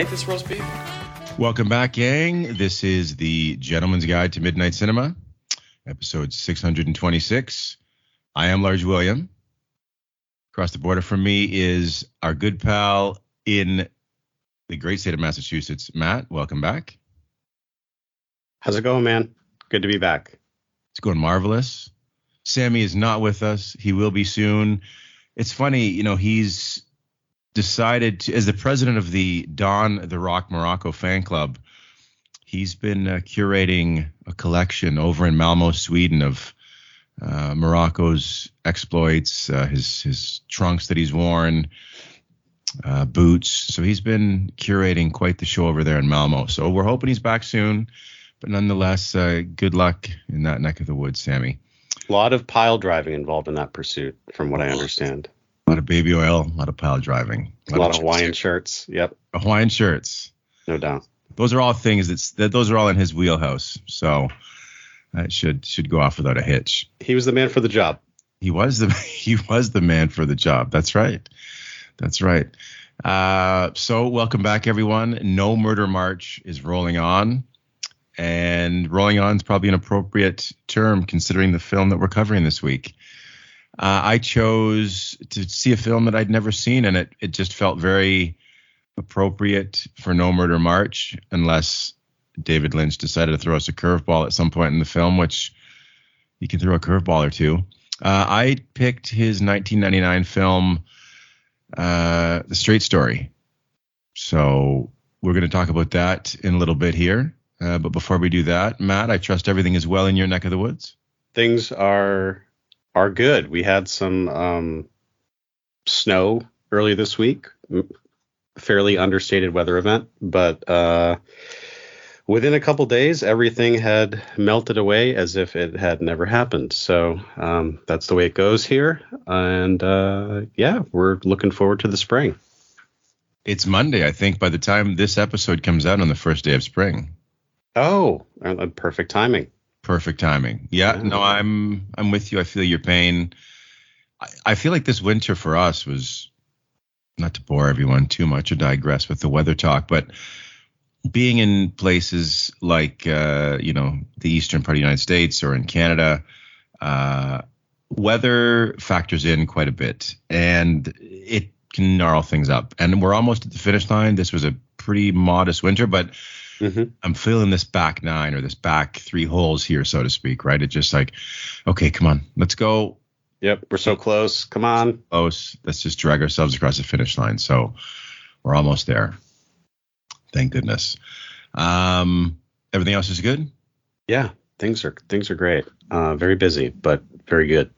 Can I eat this roast beef? Welcome back, gang. This is the Gentleman's Guide to Midnight Cinema, episode 626. I am Large William. Across the border from me is our good pal in the great state of Massachusetts, Matt. Welcome back. How's it going, man? Good to be back. It's going marvelous. Sammy is not with us. He will be soon. It's funny, you know, he's decided to, as the president of the Don the Rock Muraco fan club, he's been uh, curating a collection over in Malmo, Sweden, of uh, Muraco's exploits, uh, his his trunks that he's worn, uh, boots. So he's been curating quite the show over there in Malmo. So we're hoping he's back soon, but nonetheless, uh, good luck in that neck of the woods, Sammy. A lot of pile driving involved in that pursuit, from what I understand. A lot of baby oil, a lot of pile driving, A lot of Hawaiian shirts. Yep, Hawaiian shirts. no doubt. those are all things that's that those are all in his wheelhouse. So that should should go off without a hitch. He was the man for the job. He was the he was the man for the job. That's right. That's right. Uh, so welcome back, everyone. No Murder March is rolling on, and rolling on is probably an appropriate term considering the film that we're covering this week. Uh, I chose to see a film that I'd never seen, and it it just felt very appropriate for No Murder March, unless David Lynch decided to throw us a curveball at some point in the film, which he can throw a curveball or two. Uh, I picked his 1999 film, uh, The Straight Story. So we're going to talk about that in a little bit here. Uh, but before we do that, Matt, I trust everything is well in your neck of the woods. Things are are good. We had some um, snow early this week, fairly understated weather event, but uh, within a couple days, everything had melted away as if it had never happened. So um, that's the way it goes here, and uh, yeah, we're looking forward to the spring. It's Monday, I think, by the time this episode comes out on the first day of spring. Oh, perfect timing. Perfect timing. Yeah, Yeah. no, I'm I'm with you. I feel your pain. I, I feel like this winter for us was not to bore everyone too much or digress with the weather talk, but being in places like uh, you know the eastern part of the United States or in Canada, uh, weather factors in quite a bit, and it can gnarl things up. And we're almost at the finish line. This was a pretty modest winter, but hmm I'm feeling this back nine or this back three holes here, so to speak, right? It's just like, okay, come on, let's go Yep, we're so close. Come on. close. Let's just drag ourselves across the finish line. So we're almost there. Thank goodness. Um, everything else is good. Yeah, things are things are great. Uh, very busy, but very good.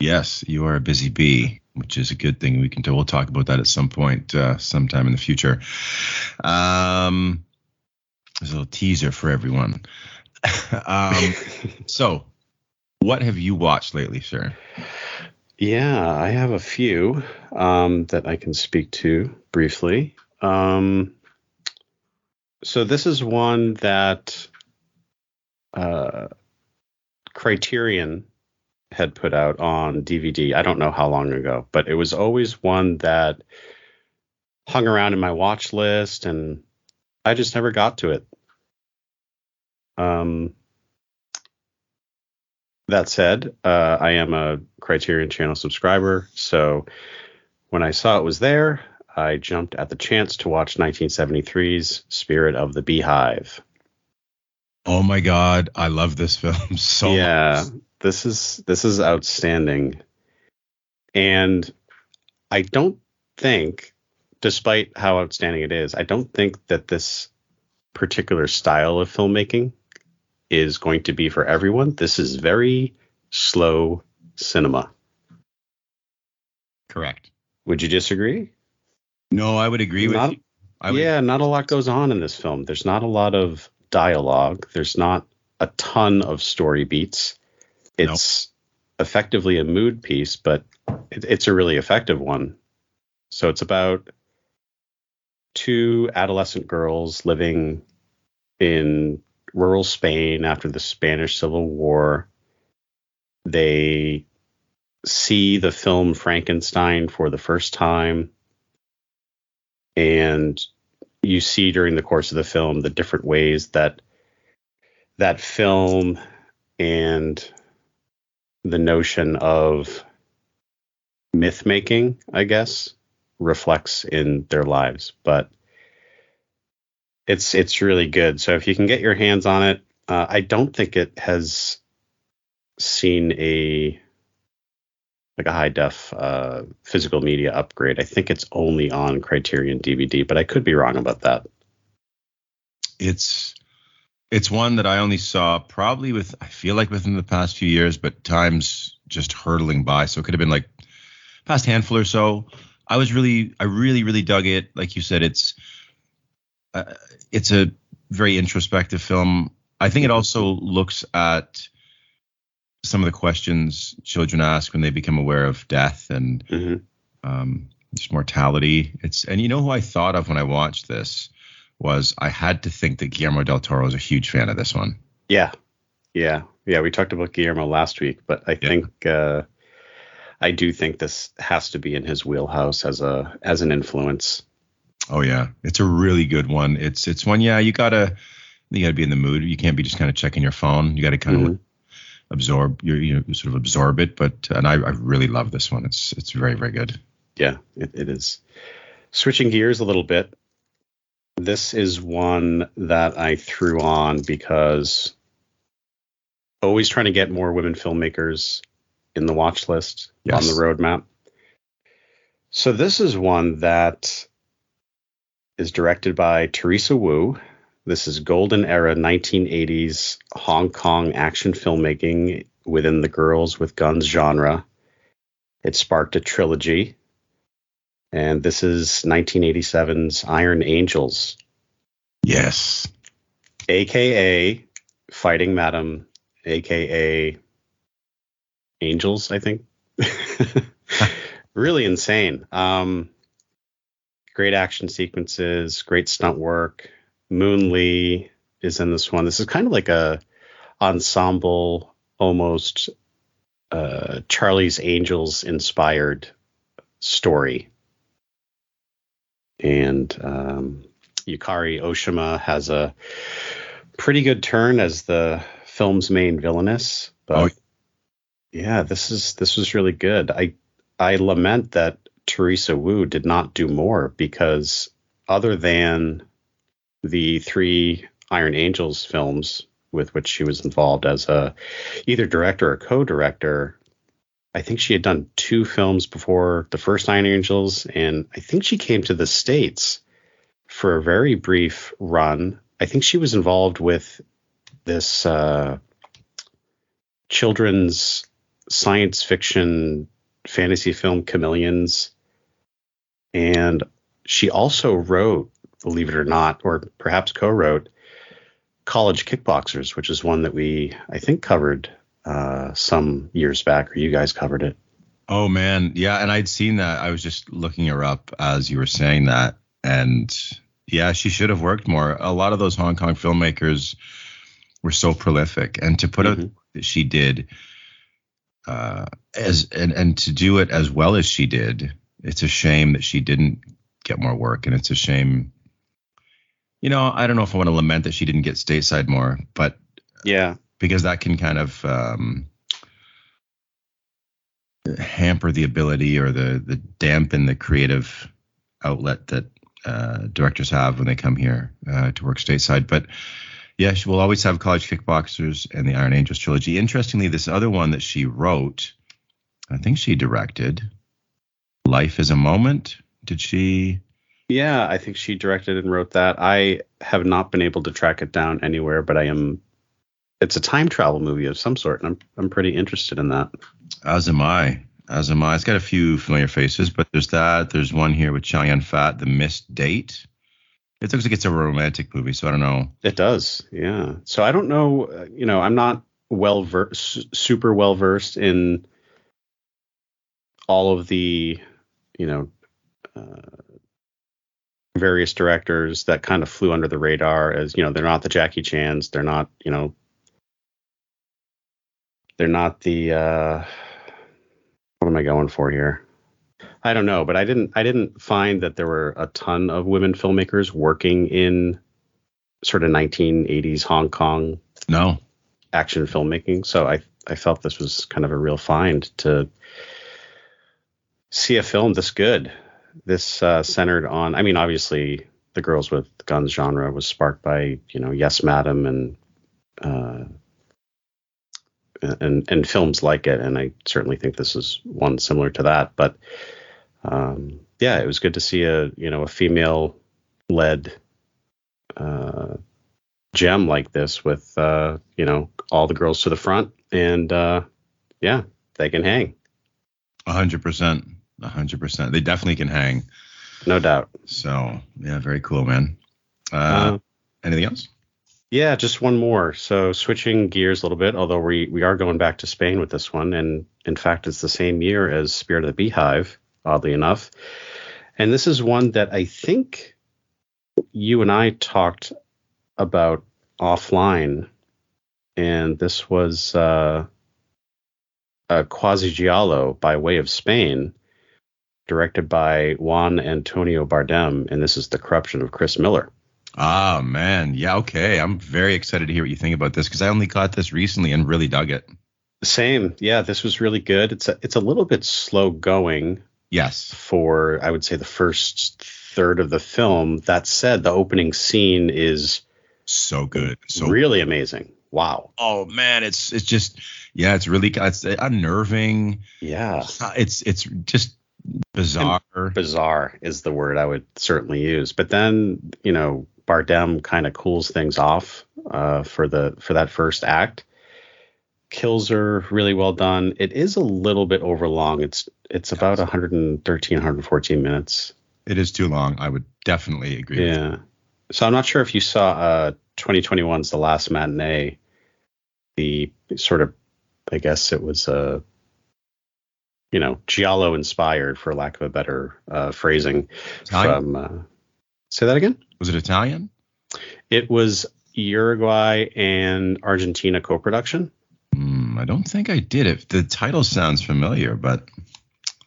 Yes, you are a busy bee, which is a good thing. We can we'll talk about that at some point, uh, sometime in the future. Um, there's a little teaser for everyone. um, so What have you watched lately, sir? Yeah, I have a few um, that I can speak to briefly. Um, so this is one that uh, Criterion had put out on DVD. I don't know how long ago, but it was always one that hung around in my watch list, and I just never got to it. Um, that said, uh, I am a Criterion Channel subscriber, so when I saw it was there, I jumped at the chance to watch 1973's Spirit of the Beehive. Oh my god, I love this film so yeah, much. this is this is outstanding, and I don't think, despite how outstanding it is, I don't think that this particular style of filmmaking is going to be for everyone. This is very slow cinema. Correct. Would you disagree? No, I would agree Not- with you. I would, yeah, not a lot goes on in this film. There's not a lot of dialogue. There's not a ton of story beats. No. It's effectively a mood piece, but it, it's a really effective one. So it's about two adolescent girls living in rural Spain after the Spanish Civil War. They see the film Frankenstein for the first time and you see during the course of the film the different ways that that film and the notion of myth making, I guess, reflects in their lives. But it's it's really good. So if you can get your hands on it, uh, I don't think it has seen a like a high def uh, physical media upgrade. I think it's only on Criterion DVD, but I could be wrong about that. it's it's one that I only saw probably with I feel like within the past few years, but time's just hurtling by. So it could have been like past handful or so. I was really I really really dug it. Like you said, it's uh, it's a very introspective film. I think it also looks at some of the questions children ask when they become aware of death and hmm um, just mortality. It's and you know who I thought of when I watched this was I had to think that Guillermo del Toro is a huge fan of this one. Yeah, yeah, yeah. We talked about Guillermo last week, but I Yeah. think uh, I do think this has to be in his wheelhouse as a as an influence. Oh yeah, it's a really good one. It's it's one yeah you gotta you gotta be in the mood. You can't be just kind of checking your phone. You got to kind of Mhm. absorb you you know sort of absorb it. But and I, I really love this one. It's it's very very good. Yeah, it, it is. Switching gears a little bit, this is one that I threw on because always trying to get more women filmmakers in the watch list Yes. on the roadmap. So this is one that is directed by Teresa Woo. This is golden era 1980s Hong Kong action filmmaking within the girls with guns genre. It sparked a trilogy and this is 1987's Iron Angels, Yes. aka Fighting Madam, aka Angels, I think. really insane. Um, great action sequences, great stunt work. Moon Lee is in this one. This is kind of like a ensemble, almost uh, Charlie's Angels inspired story. And um, Yukari Oshima has a pretty good turn as the film's main villainess. But Oh. yeah, this is this was really good. I I lament that Teresa Woo did not do more because other than the three Iron Angels films with which she was involved as a either director or co-director, I think she had done two films before the first Iron Angels, and I think she came to the States for a very brief run. I think she was involved with this uh, children's science fiction fantasy film Chameleons. And she also wrote, believe it or not, or perhaps co wrote College Kickboxers, which is one that we, I think, covered uh, some years back, or you guys covered it. Oh man, yeah, and I'd seen that. I was just looking her up as you were saying that, and yeah, she should have worked more. A lot of those Hong Kong filmmakers were so prolific, and to put mm-hmm. out that she did, uh, as and and to do it as well as she did, it's a shame that she didn't get more work, and it's a shame. You know, I don't know if I want to lament that she didn't get stateside more, but yeah, because that can kind of um, hamper the ability or the the dampen the creative outlet that uh, directors have when they come here uh, to work stateside. But yeah, she will always have College Kickboxers and the Iron Angels trilogy. Interestingly, this other one that she wrote, I think she directed. Life is a Moment. Did she? Yeah, I think she directed and wrote that. I have not been able to track it down anywhere, but I am. It's a time travel movie of some sort, and I'm I'm pretty interested in that. As am I. As am I. It's got a few familiar faces, but there's that. There's one here with Chow Yun Fat, The Missed Date. It looks like it's a romantic movie, so I don't know. It does, yeah. So I don't know. Uh, you know, I'm not well versed, super well versed in all of the, you know, uh, various directors that kind of flew under the radar. As you know, they're not the Jackie Chan's. They're not, you know, they're not the. Uh, what am I going for here? I don't know, but I didn't I didn't find that there were a ton of women filmmakers working in sort of 1980s Hong Kong no action filmmaking. So I I felt this was kind of a real find to see a film this good. This uh, centered on I mean obviously the girls with guns genre was sparked by you know Yes Madam and uh, and and films like it, and I certainly think this is one similar to that. But um, yeah, it was good to see a you know a female led uh, gem like this with uh, you know all the girls to the front, and uh, yeah, they can hang. A hundred percent, a hundred percent. They definitely can hang. No doubt. So yeah, very cool, man. Uh, uh anything else? Yeah, just one more. So switching gears a little bit, although we we are going back to Spain with this one, and in fact, it's the same year as Spirit of the Beehive, oddly enough. And this is one that I think you and I talked about offline, and this was uh, a quasi giallo by way of Spain, directed by Juan Antonio Bardem, and this is the corruption of Chris Miller. Ah, man. Yeah, okay. I'm very excited to hear what you think about this because I only caught this recently and really dug it. Same. Yeah, this was really good. It's a, it's a little bit slow going. Yes. For I would say the first third of the film. That said, the opening scene is so good. So really amazing. Wow. Oh man, it's it's just yeah, it's really it's unnerving. Yeah. It's it's just bizarre. And bizarre is the word I would certainly use. But then, you know, Bardem kind of cools things off uh, for the for that first act. Kills are really well done. It is a little bit overlong. It's it's about 113, 114 minutes. It is too long. I would definitely agree. Yeah. So I'm not sure if you saw uh, 2021's The Last Matinee. The sort of, I guess it was a, you know, giallo inspired, for lack of a better uh, phrasing. Italian? From uh, say that again. Was it Italian? It was Uruguay and Argentina co-production. I don't think I did it. The title sounds familiar, but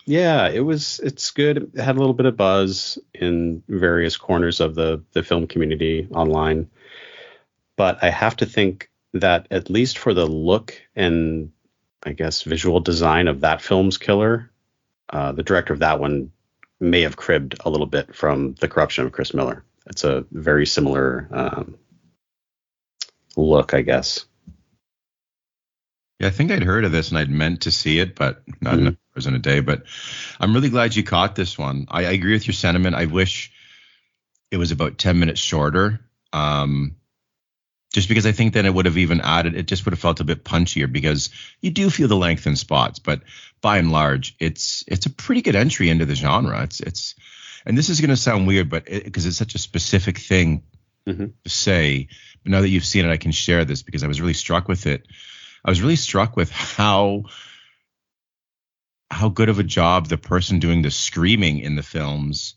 yeah, it was. It's good. It had a little bit of buzz in various corners of the the film community online, but I have to think that at least for the look and I guess visual design of that film's killer, uh, the director of that one may have cribbed a little bit from the corruption of Chris Miller. It's a very similar um, look, I guess. Yeah, I think I'd heard of this and I'd meant to see it, but not mm-hmm. enough hours in a day. But I'm really glad you caught this one. I, I, agree with your sentiment. I wish it was about 10 minutes shorter. Um, just because I think then it would have even added, it just would have felt a bit punchier because you do feel the length in spots, but by and large, it's it's a pretty good entry into the genre. It's it's and this is going to sound weird, but because it, it's such a specific thing mm-hmm. to say. But now that you've seen it, I can share this because I was really struck with it. I was really struck with how how good of a job the person doing the screaming in the films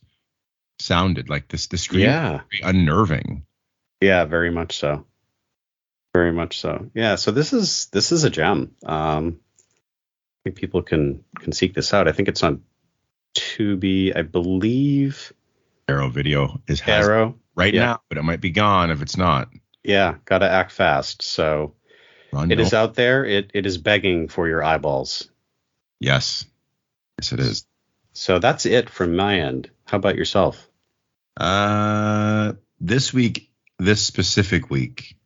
sounded. Like this, the scream Yeah. very unnerving. Yeah, very much so. Very much so. Yeah, so this is this is a gem. Um I think people can can seek this out. I think it's on Tubi, I believe. Arrow Video is Arrow. right yeah. now, but it might be gone if it's not. Yeah, got to act fast. So Ron, it is don't- out there. It it is begging for your eyeballs. Yes, yes, it is. So that's it from my end. How about yourself? Uh, this week, this specific week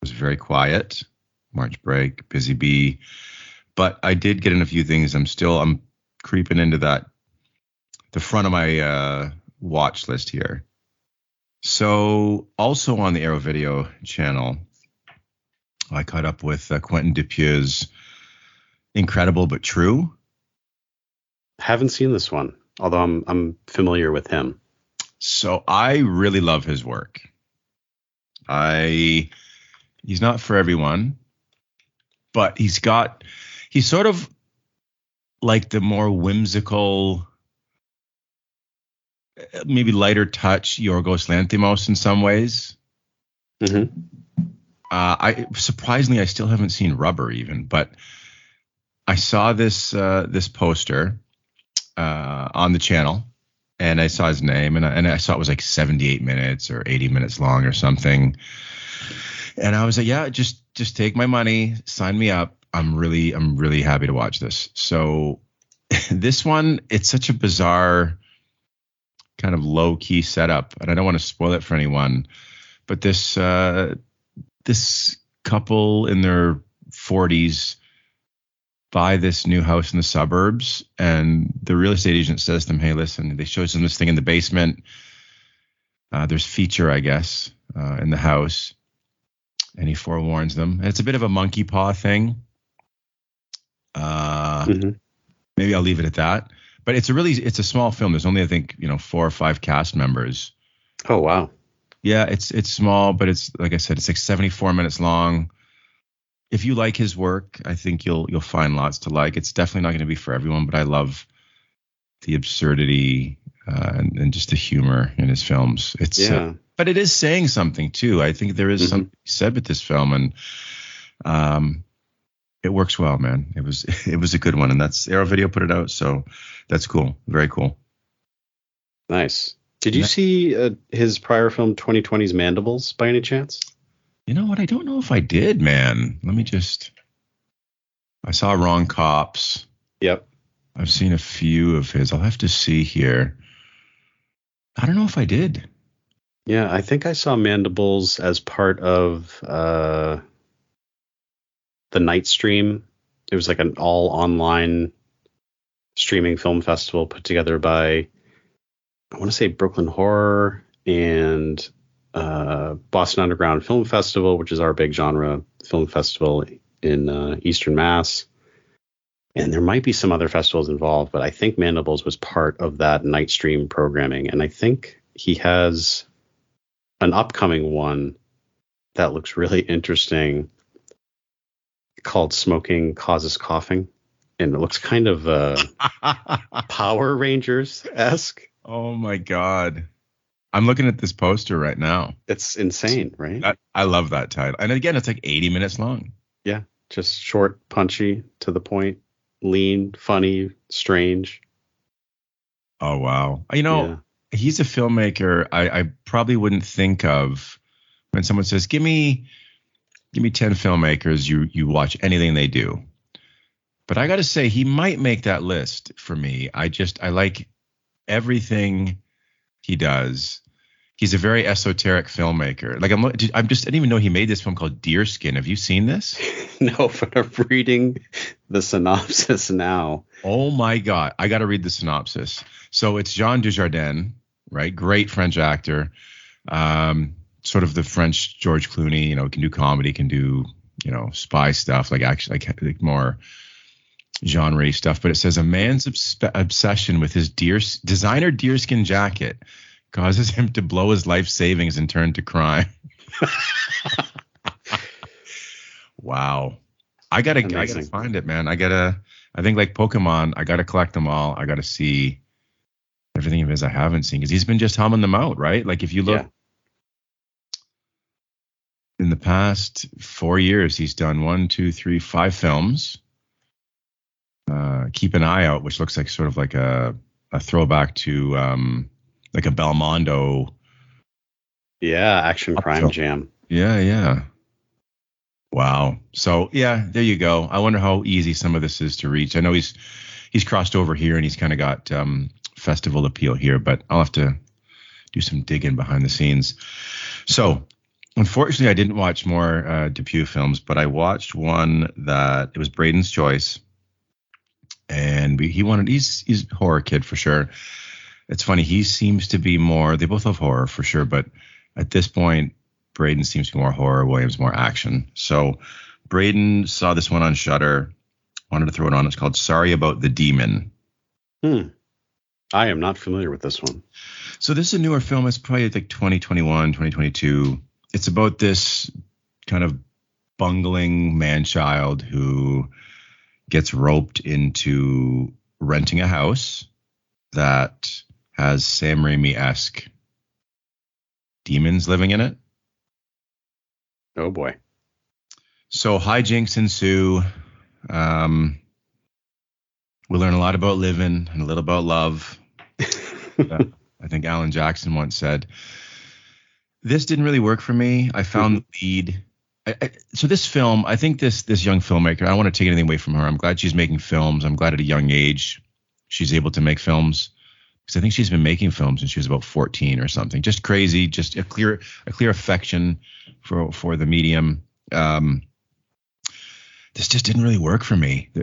was very quiet. March break, busy bee, but I did get in a few things. I'm still I'm creeping into that the front of my uh, watch list here. So also on the Arrow Video channel, I caught up with uh, Quentin Dupieux's Incredible but True. Haven't seen this one, although I'm I'm familiar with him. So I really love his work. I he's not for everyone, but he's got he's sort of like the more whimsical uh, maybe lighter touch Yorgos Lanthimos in some ways. hmm Uh, I surprisingly I still haven't seen Rubber even, but I saw this uh, this poster uh, on the channel, and I saw his name, and I, and I saw it was like 78 minutes or 80 minutes long or something, and I was like, yeah, just just take my money, sign me up. I'm really I'm really happy to watch this. So this one, it's such a bizarre kind of low key setup, and I don't want to spoil it for anyone, but this. Uh, this couple in their 40s buy this new house in the suburbs and the real estate agent says to them hey listen they shows them this thing in the basement. Uh, there's feature i guess uh, in the house and he forewarns them. And it's a bit of a monkey paw thing. Uh, hmm maybe i'll leave it at that. But it's a really it's a small film. There's only i think you know four or five cast members. Oh wow. Yeah, it's it's small, but it's like I said, it's like 74 minutes long. If you like his work, I think you'll you'll find lots to like. It's definitely not going to be for everyone, but I love the absurdity uh, and, and just the humor in his films. It's uh, Yeah. but it is saying something too. I think there is Mhm. something said with this film, and um, it works well, man. It was it was a good one, and that's Arrow Video put it out, so that's cool, very cool. Nice. Did you see uh, his prior film 2020's Mandibles by any chance? You know what? I don't know if I did, man. Let me just. I saw Wrong Cops. Yep. I've seen a few of his. I'll have to see here. I don't know if I did. Yeah, I think I saw Mandibles as part of uh, the Night Stream. It was like an all online streaming film festival put together by, I want to say Brooklyn Horror and uh, Boston Underground Film Festival, which is our big genre film festival in uh, Eastern Mass. And there might be some other festivals involved, but I think Mandibles was part of that night stream programming. And I think he has an upcoming one that looks really interesting called Smoking Causes Coughing. And it looks kind of uh, Power Rangers esque. Oh my god! I'm looking at this poster right now. It's insane, right? That, I love that title. And again, it's like 80 minutes long. Yeah, just short, punchy, to the point, lean, funny, strange. Oh wow! You know, Yeah. he's a filmmaker I, I probably wouldn't think of when someone says, "Give me, give me ten filmmakers." You you watch anything they do, but I got to say he might make that list for me. I just I like everything he does. He's a very esoteric filmmaker. Like I'm, I'm just I didn't even know he made this film called Deerskin. Have you seen this? no, but I'm reading the synopsis now. Oh my God. I got to read the synopsis. So it's Jean Dujardin, right? Great French actor. Um, sort of the French George Clooney, you know, can do comedy, can do, you know, spy stuff, like actually, like, like more genre stuff. But it says a man's obs- obsession with his deer designer deerskin jacket causes him to blow his life savings and turn to crime. Wow. I gotta, I gotta find it, man. I gotta. I think like Pokemon, I gotta collect them all. I gotta see everything of his I haven't seen because he's been just humming them out, right? Like if you look Yeah. in the past four years, he's done one, two, three, five films. Uh, Keep an eye out, which looks like sort of like a a throwback to um, like a Belmondo. Yeah, Action Up Crime Jam. Yeah, yeah. Wow. So yeah, there you go. I wonder how easy some of this is to reach. I know he's he's crossed over here and he's kind of got um, festival appeal here, but I'll have to do some digging behind the scenes. So unfortunately, I didn't watch more uh, Dupieux films, but I watched one that it was Braden's choice, and we, he wanted he's he's horror kid for sure. It's funny he seems to be more. They both love horror for sure, but at this point, Braden seems to be more horror, Williams more action. So Braden saw this one on Shudder, wanted to throw it on. It's called Sorry About the Demon. Hmm. I am not familiar with this one. So this is a newer film. It's probably like 2021, 2022. It's about this kind of bungling man-child who gets roped into renting a house that has Sam Raimi-esque demons living in it. Oh boy. So hijinks ensue. Um, we learn a lot about living and a little about love. Uh, I think Alan Jackson once said, "This didn't really work for me. I found the lead." I, I, so this film, I think this this young filmmaker. I don't want to take anything away from her. I'm glad she's making films. I'm glad at a young age she's able to make films because I think she's been making films since she was about 14 or something. Just crazy. Just a clear a clear affection for for the medium. Um, this just didn't really work for me. Uh,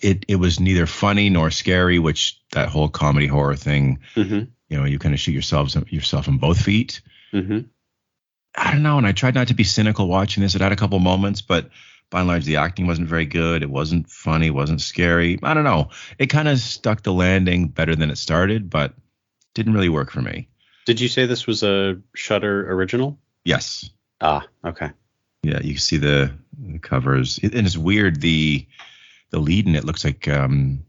It it was neither funny nor scary, which that whole comedy horror thing, Mm-hmm. you know, you kind of shoot yourselves yourself in both feet. Mm-hmm. I don't know, and I tried not to be cynical watching this. It had a couple moments, but by and large, the acting wasn't very good. It wasn't funny, It wasn't scary. I don't know. It kind of stuck the landing better than it started, but didn't really work for me. Did you say this was a Shudder original? Yes, Ah, okay. yeah, you can see the, the covers, It- and it's weird. The the lead in it looks like um,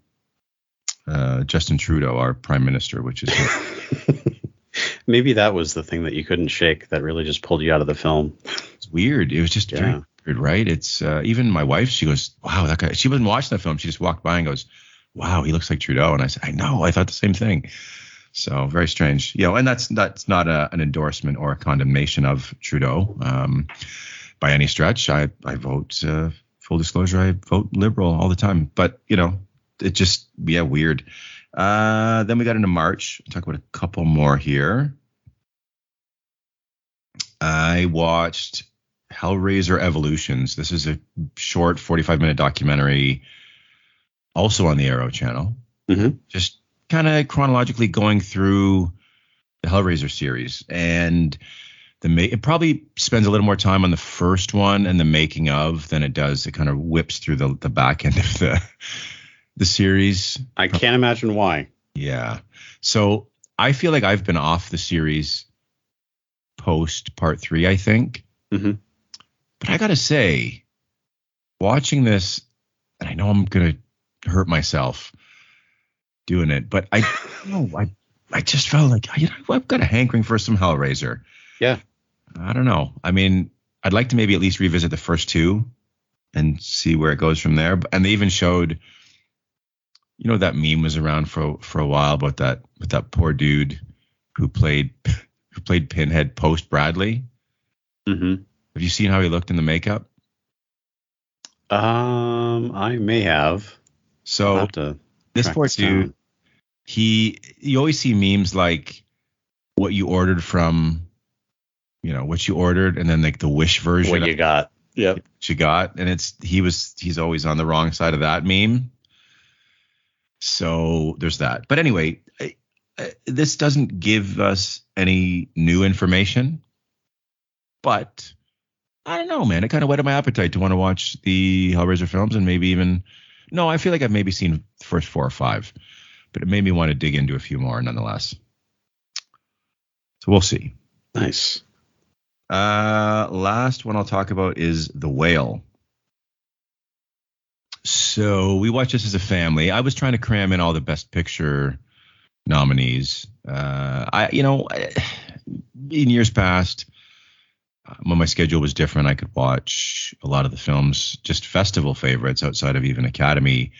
uh, Justin Trudeau, our prime minister, which is Maybe that was the thing that you couldn't shake that really just pulled you out of the film. it's weird. It was just Yeah. very weird, right? It's uh, even my wife. She goes, "Wow, that guy." She wasn't watching the film. She just walked by and goes, "Wow, he looks like Trudeau." And I said, "I know. I thought the same thing." So very strange, you know. And that's that's not a, an endorsement or a condemnation of Trudeau um, by any stretch. I I vote uh, full disclosure. I vote liberal all the time, but you know, it just yeah weird. Uh, then we got into March. Talk about a couple more here. I watched Hellraiser Evolutions. This is a short 45 minute documentary, also on the Arrow channel. Mhm. Just kind of chronologically going through the Hellraiser series. And the ma- it probably spends a little more time on the first one and the making of than it does. It kind of whips through the, the back end of the the series. I can't imagine why. Yeah. So I feel like I've been off the series post part three, I think. Mhm. But I got to say, watching this, and I know I'm going to hurt myself doing it, but I don't know. I, I just felt like, you know, I've got a hankering for some Hellraiser. Yeah. I don't know. I mean, I'd like to maybe at least revisit the first two and see where it goes from there. And they even showed, you know, that meme was around for for a while about that with that poor dude who played who played Pinhead post Bradley. hmm Have you seen how he looked in the makeup? Um, I may have. So have to this poor this down. dude, he you always see memes like what you ordered from, you know, what you ordered, and then like the wish version what you got. Yep. what you got, and it's he was he's always on the wrong side of that meme. So there's that. But anyway, I, I, this doesn't give us any new information, but I don't know, man. It kind of whetted my appetite to want to watch the Hellraiser films and maybe even no, I feel like I've maybe seen the first four or five, but it made me want to dig into a few more nonetheless. So we'll see. Nice. Uh, last one I'll talk about is The Whale. So we watched this as a family. I was trying to cram in all the Best Picture nominees. Uh, I, you know, in years past, uh, when my schedule was different, I could watch a lot of the films, just festival favorites outside of even Academy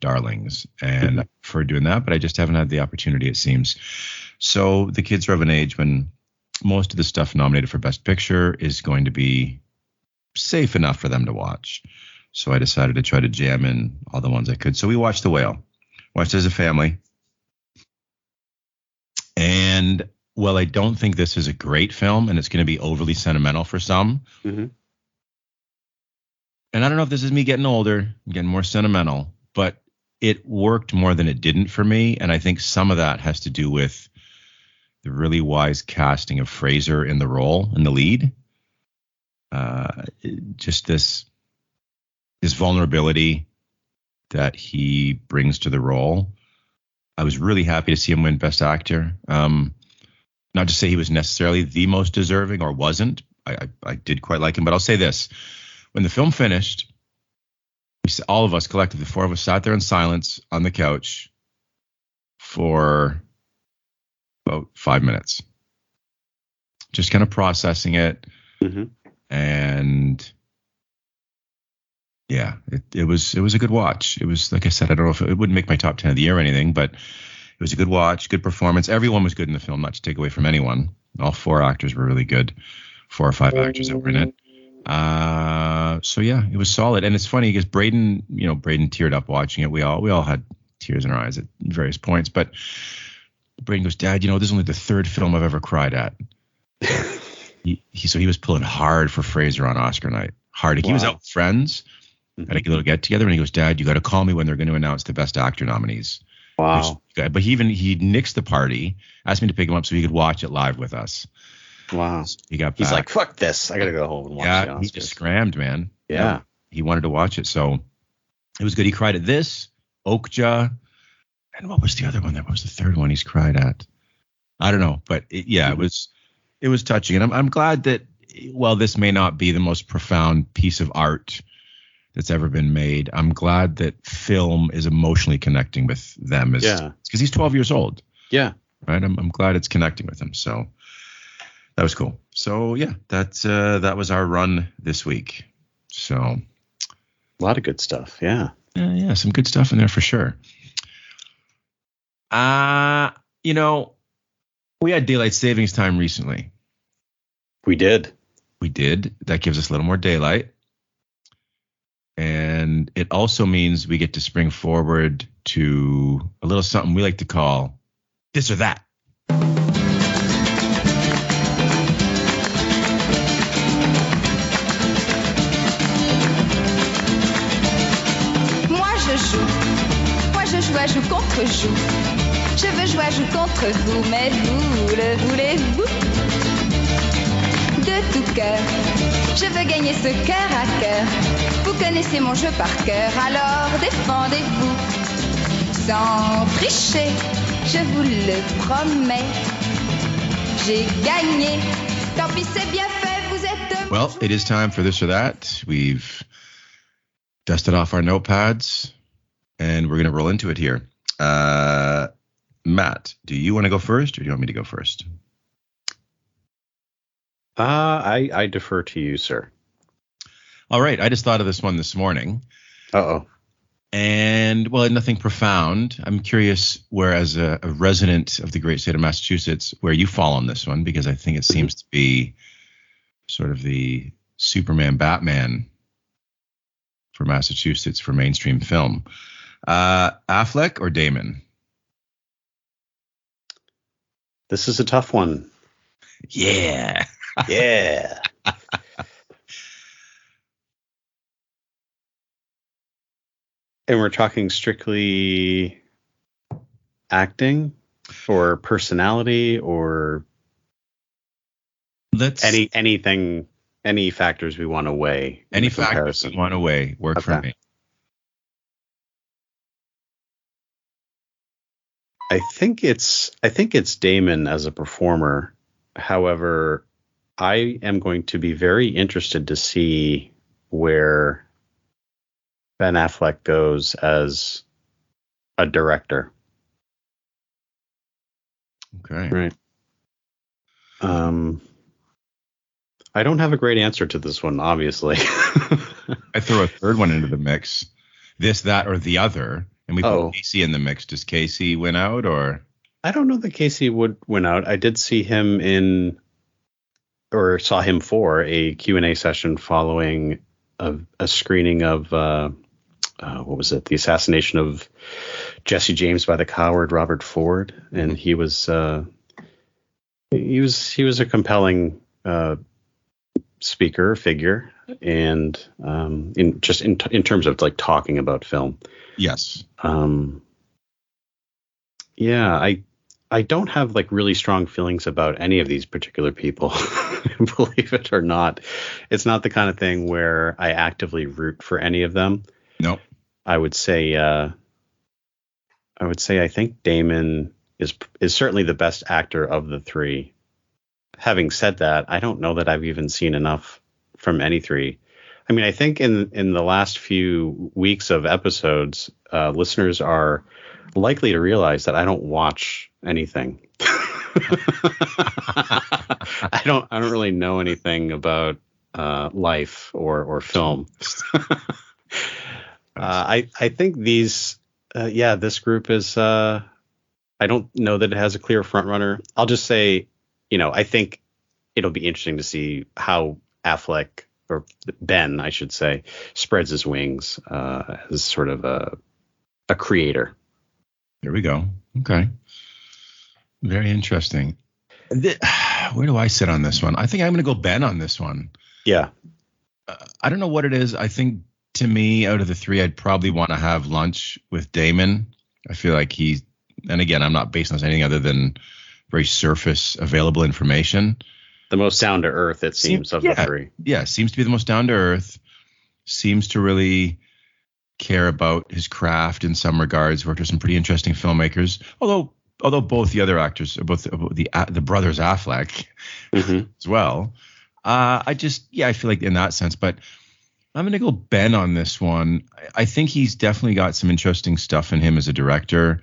darlings, and mm-hmm. for doing that. But I just haven't had the opportunity, it seems. So the kids are of an age when most of the stuff nominated for Best Picture is going to be safe enough for them to watch. So I decided to try to jam in all the ones I could. So we watched The Whale, watched as a family. And well, I don't think this is a great film and it's going to be overly sentimental for some. Mm-hmm. And I don't know if this is me getting older, getting more sentimental, but it worked more than it didn't for me. And I think some of that has to do with the really wise casting of Fraser in the role, in the lead. Uh, just this his vulnerability that he brings to the role. I was really happy to see him win Best Actor. Um, not to say he was necessarily the most deserving or wasn't. I, I, I did quite like him, but I'll say this: when the film finished, all of us collectively, the four of us, sat there in silence on the couch for about five minutes, just kind of processing it, mm-hmm. and yeah, it, it was it was a good watch. It was like I said, I don't know if it, it wouldn't make my top ten of the year or anything, but it was a good watch, good performance. Everyone was good in the film, not to take away from anyone. All four actors were really good, four or five actors that were in it. Uh, so yeah, it was solid. And it's funny because Braden, you know, Braden teared up watching it. We all we all had tears in our eyes at various points, but Braden goes, Dad, you know, this is only the third film I've ever cried at. he, he so he was pulling hard for Fraser on Oscar night. Hard. Wow. He was out with friends mm-hmm. at a little get together, and he goes, Dad, you got to call me when they're going to announce the best actor nominees. Wow. Which, but he even he nixed the party, asked me to pick him up so he could watch it live with us. Wow. he got. Back. He's like, fuck this. I gotta go home and watch yeah, it. he just scrammed, man. Yeah. yeah. He wanted to watch it, so it was good. He cried at this, Okja, and what was the other one? That was the third one he's cried at. I don't know, but it, yeah, mm-hmm. it was it was touching, and I'm I'm glad that. Well, this may not be the most profound piece of art that's ever been made. I'm glad that film is emotionally connecting with them. As, yeah. Because he's 12 years old. Yeah. Right. I'm, I'm glad it's connecting with him. So that was cool. So yeah, that uh, that was our run this week. So a lot of good stuff. Yeah. Yeah, yeah, some good stuff in there for sure. Uh, you know, we had daylight savings time recently. We did. We did. That gives us a little more daylight. And it also means we get to spring forward to a little something we like to call this or that. Moi je joue, moi je joue joue contre joue. Je veux jouer joue contre vous, mais vous le voulez-vous De tout cœur, je veux gagner ce cœur à cœur vous connaissez mon jeu par cœur, alors défendez-vous. Sans tricher, je vous le promets. J'ai gagné. Tant pis, c'est bien fait, vous êtes. Well, it is time for this or that. We've dusted off our notepads and we're going to roll into it here. Uh, Matt, do you want to go first or do you want me to go first? Uh, I, I defer to you, sir. All right, I just thought of this one this morning. Uh oh. And well, nothing profound. I'm curious, where as a, a, resident of the great state of Massachusetts, where you fall on this one, because I think it seems to be sort of the Superman Batman for Massachusetts for mainstream film. Uh, Affleck or Damon? This is a tough one. Yeah. Yeah. And we're talking strictly acting or personality or let's any anything any factors we want to weigh. Any factors we want to weigh work okay. for me. I think it's I think it's Damon as a performer. However, I am going to be very interested to see where Ben Affleck goes as a director. Okay. Right. Um, I don't have a great answer to this one, obviously. I throw a third one into the mix. This, that, or the other, and we Oh. put Casey in the mix. Does Casey win out, or I don't know that Casey would win out. I did see him in, or saw him for a Q&A session following a, a screening of, uh, uh, what was it? The assassination of Jesse James by the coward Robert Ford. And he was, uh, he was, he was a compelling, uh, speaker figure. And, um, in just in, in terms of like talking about film. yes? Um, yeah, I I don't have like really strong feelings about any of these particular people, believe it or not. It's not the kind of thing where I actively root for any of them. No. I would say uh, I would say I think Damon is is certainly the best actor of the three. Having said that, I don't know that I've even seen enough from any three. I mean, I think in in the last few weeks of episodes, uh, listeners are likely to realize that I don't watch anything. I don't I don't really know anything about uh, life or or film. uh, I I think these uh, yeah this group is uh, I don't know that it has a clear front runner. I'll just say you know I think it'll be interesting to see how Affleck or Ben I should say spreads his wings uh, as sort of a a creator. There we go. Okay. Very interesting. Th- Where do I sit on this one? I think I'm going to go Ben on this one. Yeah. Uh, I don't know what it is. I think to me, out of the three, I'd probably want to have lunch with Damon. I feel like he's, and again, I'm not basing this on anything other than very surface available information. The most down to earth, it seems, of yeah. the three. Yeah, seems to be the most down to earth. Seems to really care about his craft in some regards. Worked with some pretty interesting filmmakers. Although, although both the other actors, both the the, the brothers Affleck, Mhm. as well. Uh, I just, yeah, I feel like in that sense, but I'm going to go Ben on this one. I, I think he's definitely got some interesting stuff in him as a director.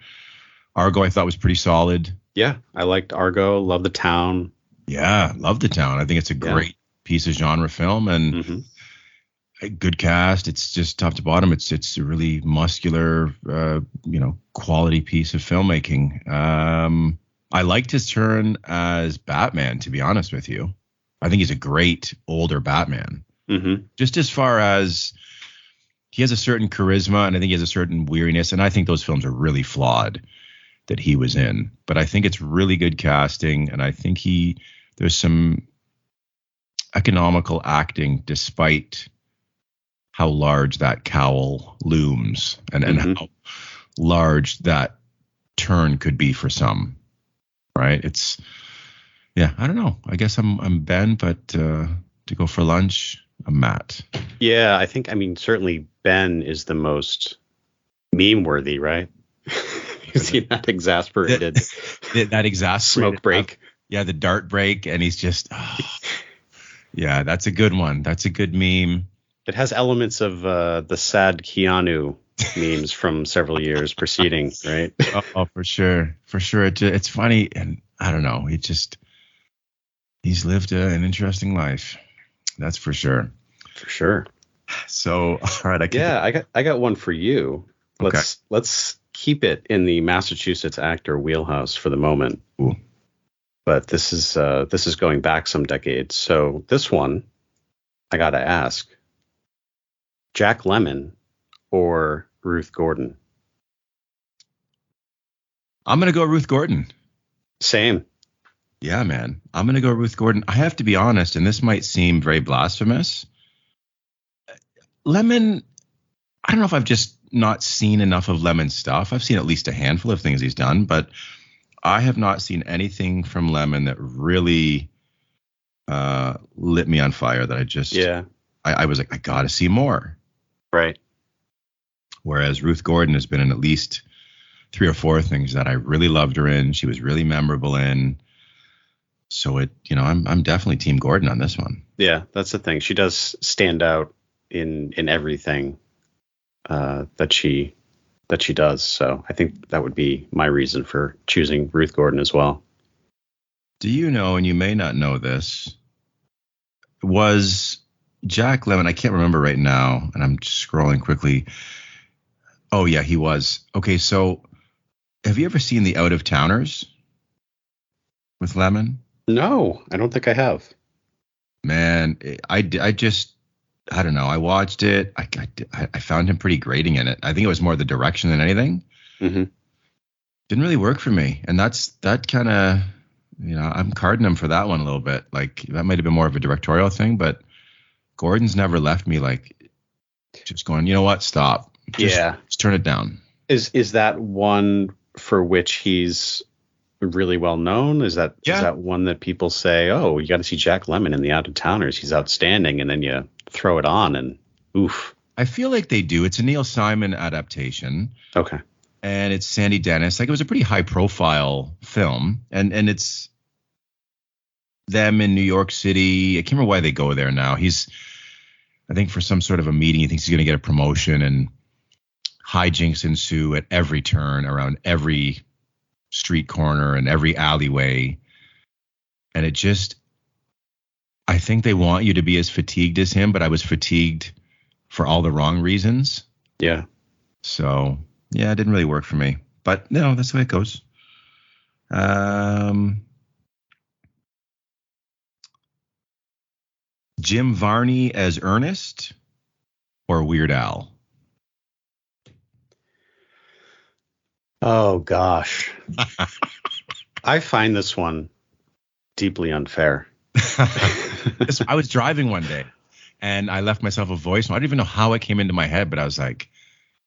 Argo, I thought was pretty solid. Yeah, I liked Argo. Love the town. Yeah, love the town. I think it's a Yeah. great piece of genre film and hmm a good cast. It's just top to bottom. It's it's a really muscular, uh, you know, quality piece of filmmaking. Um, I liked his turn as Batman. To be honest with you, I think he's a great older Batman. hmm just as far as he has a certain charisma and I think he has a certain weariness, and I think those films are really flawed that he was in. But I think it's really good casting, and I think he there's some economical acting despite how large that cowl looms and, and Mhm. how large that turn could be for some. Right? It's yeah, I don't know. I guess I'm I'm Ben, but uh, to go for lunch, I'm Matt. Yeah, I think. I mean, certainly Ben is the most meme worthy, right? you see that exasperated That, that exasperated smoke break. Yeah, the dart break, and he's just. ah. yeah, that's a good one. That's a good meme. It has elements of uh, the sad Keanu memes from several years preceding, right? Oh, oh, for sure, for sure. It, it's funny, and I don't know. He just he's lived a, an interesting life. That's for sure. For sure. So, all right, I. Yeah, I got I got one for you. Let's let's keep it in the Massachusetts actor wheelhouse for the moment. Ooh. But this is uh, this is going back some decades. So this one, I gotta ask: Jack Lemmon or Ruth Gordon? I'm gonna go Ruth Gordon. Same. Yeah, man. I'm going to go Ruth Gordon. I have to be honest, and this might seem very blasphemous. Lemmon, I don't know if I've just not seen enough of Lemmon's stuff. I've seen at least a handful of things he's done, but I have not seen anything from Lemmon that really uh, lit me on fire that I just, Yeah. I, I was like, I got to see more. Right. Whereas Ruth Gordon has been in at least three or four things that I really loved her in. She was really memorable in. So it, you know, I'm I'm definitely Team Gordon on this one. Yeah, that's the thing. She does stand out in in everything. uh, that she that she does. So I think that would be my reason for choosing Ruth Gordon as well. Do you know, and you may not know this, was Jack Lemmon, I can't remember right now, and I'm scrolling quickly. Oh yeah, he was. Okay, so have you ever seen the Out of Towners with Lemmon? No, I don't think I have. Man, I, I just I don't know. I watched it. I, I, I found him pretty grating in it. I think it was more the direction than anything. Mm-hmm. Didn't really work for me, and that's that kind of you know I'm carding him for that one a little bit. Like that might have been more of a directorial thing, but Gordon's never left me like just going. You know what? Stop. Just, Yeah. Just turn it down. Is is that one for which he's really well known? Is that is Yeah. that one that people say, oh, you got to see Jack Lemmon in the Out of Towners? He's outstanding, and then you throw it on and oof. I feel like they do. It's a Neil Simon adaptation. Okay. and it's Sandy Dennis. Like it was a pretty high profile film, and and it's them in New York City. I can't remember why they go there now. He's, I think, for some sort of a meeting. He thinks he's going to get a promotion, and hijinks ensue at every turn around every street corner and every alleyway, and it just. I think they want you to be as fatigued as him, but I was fatigued for all the wrong reasons. Yeah. So yeah, it didn't really work for me. But no, that's the way it goes. Um, Jim Varney as Ernest or Weird Al? Oh gosh. I find this one deeply unfair. I was driving one day and I left myself a voice. I don't even know how it came into my head, but I was like,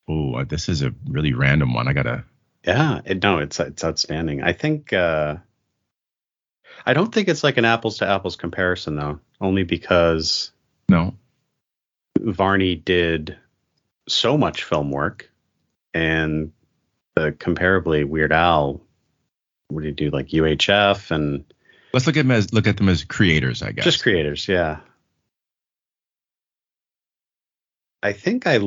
"Oh, this is a really random one. I gotta." Yeah, it, no, it's it's outstanding. I think uh, I don't think it's like an apples to apples comparison though, only because No, Varney did so much film work, and the comparably Weird Al, what did he do like UHF and let's look at them as look at them as creators. I guess. just creators, yeah. I think I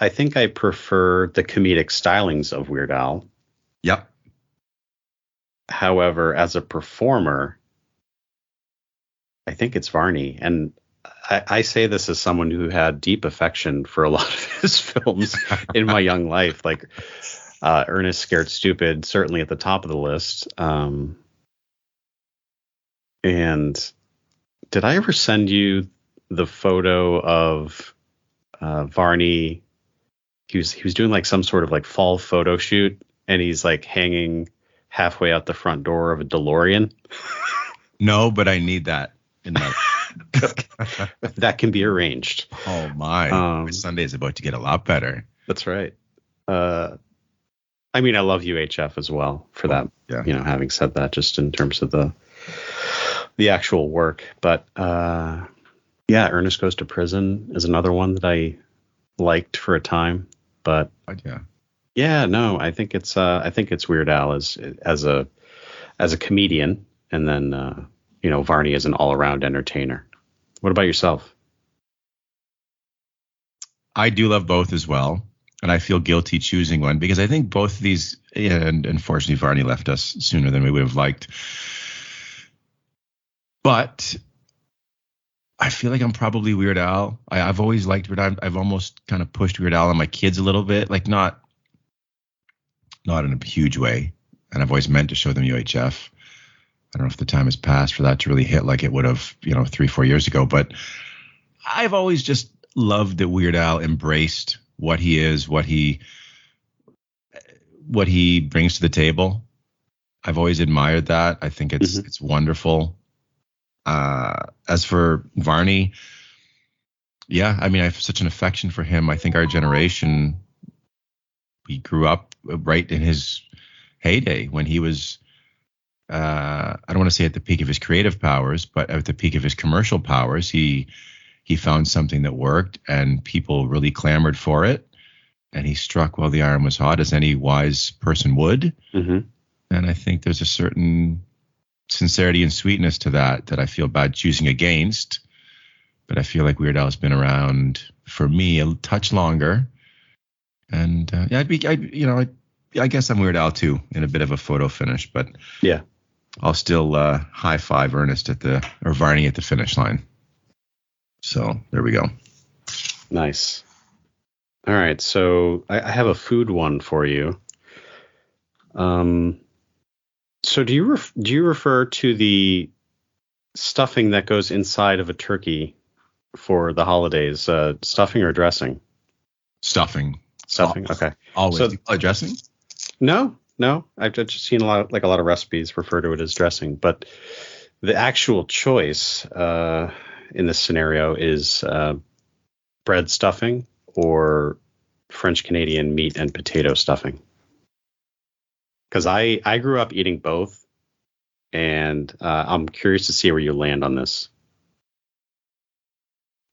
I think I prefer the comedic stylings of Weird Al. Yep. However, as a performer, I think it's Varney. And I, I say this as someone who had deep affection for a lot of his films in my young life. Like uh, Ernest Scared Stupid, certainly at the top of the list. Um, and did I ever send you the photo of uh, Varney? He was he was doing like some sort of like fall photo shoot, and he's like hanging halfway out the front door of a DeLorean. No, but I need that in my. that can be arranged. oh my! Um, Sunday is about to get a lot better. That's right. Uh, I mean, I love UHF as well for that. yeah. You know, having said that, just in terms of the the actual work, but uh, yeah, Ernest Goes to Prison is another one that I liked for a time, but But yeah. yeah, no, I think it's uh, I think it's Weird Al as as a as a comedian, and then uh, you know Varney is an all around entertainer. What about yourself? I do love both as well, and I feel guilty choosing one because I think both of these, and unfortunately, Varney left us sooner than we would have liked. But I feel like I'm probably Weird Al. I, I've always liked Weird Al. I've almost kind of pushed Weird Al on my kids a little bit, like not, not in a huge way. And I've always meant to show them UHF. I don't know if the time has passed for that to really hit like it would have, you know, three, four years ago. But I've always just loved that Weird Al embraced what he is, what he what he brings to the table. I've always admired that. I think it's Mhm. it's wonderful. Uh, as for Varney, yeah, I mean, I have such an affection for him. I think our generation, we grew up right in his heyday when he was. Uh, I don't want to say at the peak of his creative powers, but at the peak of his commercial powers, he he found something that worked and people really clamored for it and he struck while the iron was hot as any wise person would Mm-hmm. and i think there's a certain sincerity and sweetness to that that i feel bad choosing against but i feel like weird al's been around for me a touch longer And uh, yeah, I'd be, I, you know, I, I guess I'm Weird Al too in a bit of a photo finish, but Yeah. I'll still uh, high five Ernest at the or Varney at the finish line. So there we go. Nice. All right, so I, I have a food one for you. Um, so do you ref- do you refer to the stuffing that goes inside of a turkey for the holidays? Uh, stuffing or dressing? Stuffing. Stuffing. Okay. Always. So- Do you call it dressing? No, no. I've just seen a lot, of, like a lot of recipes refer to it as dressing, but the actual choice uh, in this scenario is uh, bread stuffing or French Canadian meat and potato stuffing. Because I I grew up eating both, and uh, I'm curious to see where you land on this.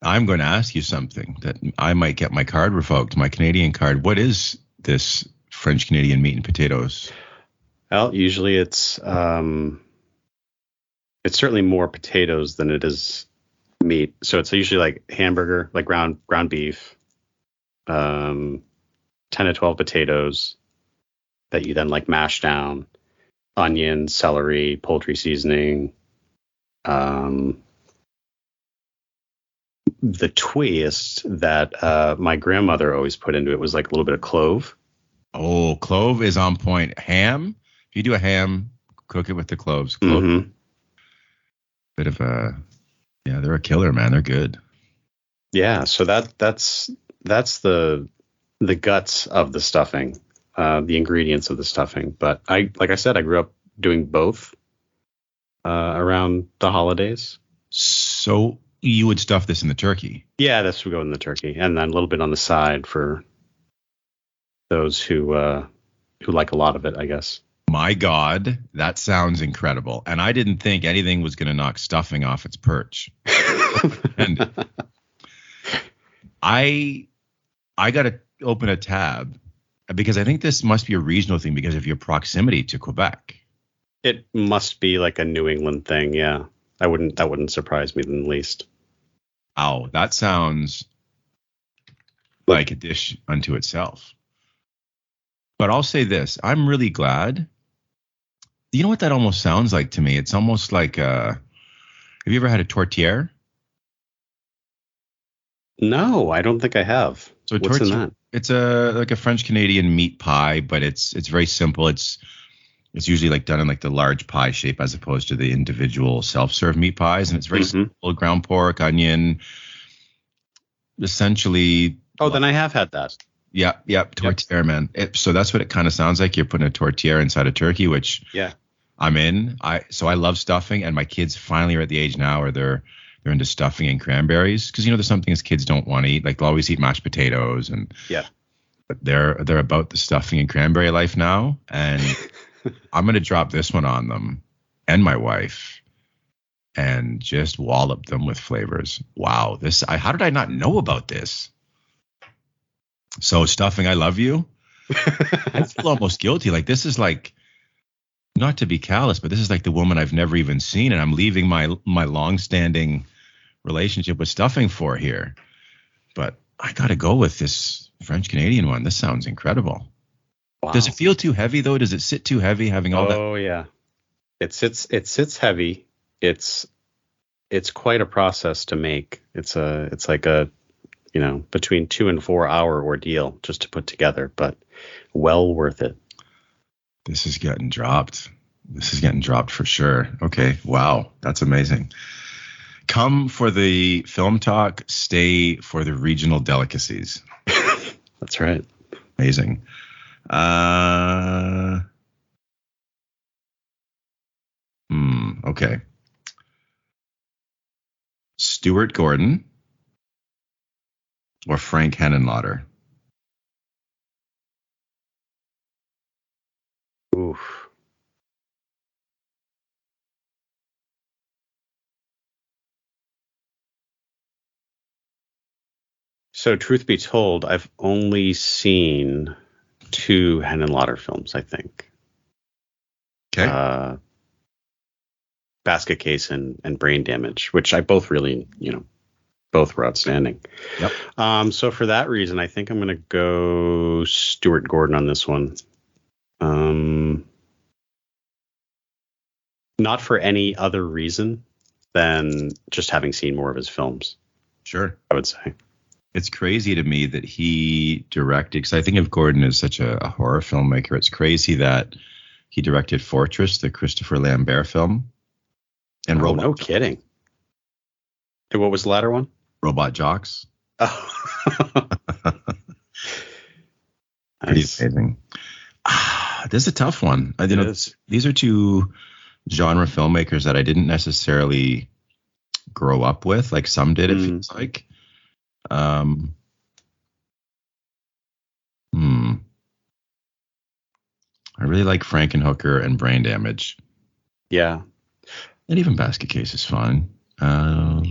I'm going to ask you something that I might get my card revoked, my Canadian card. What is this French Canadian meat and potatoes? Well, usually it's um, it's certainly more potatoes than it is meat. So it's usually like hamburger, like ground ground beef, um, ten to twelve potatoes that you then like mash down, onion, celery, poultry seasoning. Um, the twist that uh, my grandmother always put into it was like a little bit of clove. Oh, clove is on point. Ham. If you do a ham, cook it with the cloves. Clove, Mhm. bit of a yeah, they're a killer, man. They're good. Yeah, so that that's that's the the guts of the stuffing, uh, the ingredients of the stuffing. But I, like I said, I grew up doing both uh, around the holidays. So you would stuff this in the turkey. Yeah, this would go in the turkey, and then a little bit on the side for those who uh, who like a lot of it, I guess. My God, that sounds incredible. And I didn't think anything was going to knock stuffing off its perch. And I I got to open a tab because I think this must be a regional thing because of your proximity to Quebec. it must be like a New England thing. Yeah, I wouldn't that wouldn't surprise me in the least. Ow, that sounds like a dish unto itself. But I'll say this, I'm really glad. You know what that almost sounds like to me? It's almost like uh have you ever had a tourtière? No, I don't think I have. So What's in that? It's a like a French Canadian meat pie, but it's it's very simple. It's it's usually like done in like the large pie shape as opposed to the individual self-serve meat pies, and it's very Mhm. simple: ground pork, onion, essentially. Oh, then I have had that. Yeah, yeah, tourtière, man. It, so that's what it kind of sounds like. You're putting a tourtière inside a turkey, which Yeah. I'm in. I so I love stuffing, and my kids finally are at the age now where they're they're into stuffing and cranberries because you know there's some things kids don't want to eat. Like they'll always eat mashed potatoes and Yeah. but they're they're about the stuffing and cranberry life now, and I'm gonna drop this one on them and my wife, and just wallop them with flavors. Wow, this I how did I not know about this? So stuffing, I love you. I feel almost guilty. Like this is like not to be callous, but this is like the woman I've never even seen, and I'm leaving my my long-standing relationship with stuffing for here. But I got to go with this French Canadian one. This sounds incredible. Wow. Does it feel too heavy though? Does it sit too heavy having all that? oh yeah, it sits it sits heavy. It's it's quite a process to make. It's a it's like a you know between two and four hour ordeal just to put together, but well worth it. This is getting dropped. This is getting dropped for sure. Okay. Wow. That's amazing. Come for the film talk, stay for the regional delicacies. That's right. Amazing. Uh, hmm. Okay. Stuart Gordon or Frank Henenlotter? Oof. So, truth be told, I've only seen two Henenlotter films, I think. Okay. Uh, Basket Case and, and Brain Damage, which I both really, you know, both were outstanding. Yep. Um, so for that reason, I think I'm going to go Stuart Gordon on this one. Um, not for any other reason than just having seen more of his films. Sure. I would say. It's crazy to me that he directed because I think of Gordon as such a, a horror filmmaker. It's crazy that he directed Fortress, the Christopher Lambert film, and oh, Robot, no kidding. And what was the latter one? Robot Jox. Oh. Pretty Nice. amazing. Ah, this is a tough one. I, you It know, is. these are two genre filmmakers that I didn't necessarily grow up with, like some did. It Mm. feels like. Um. Hmm. I really like Frankenhooker and Brain Damage, Yeah. and even Basket Case is fine. Uh,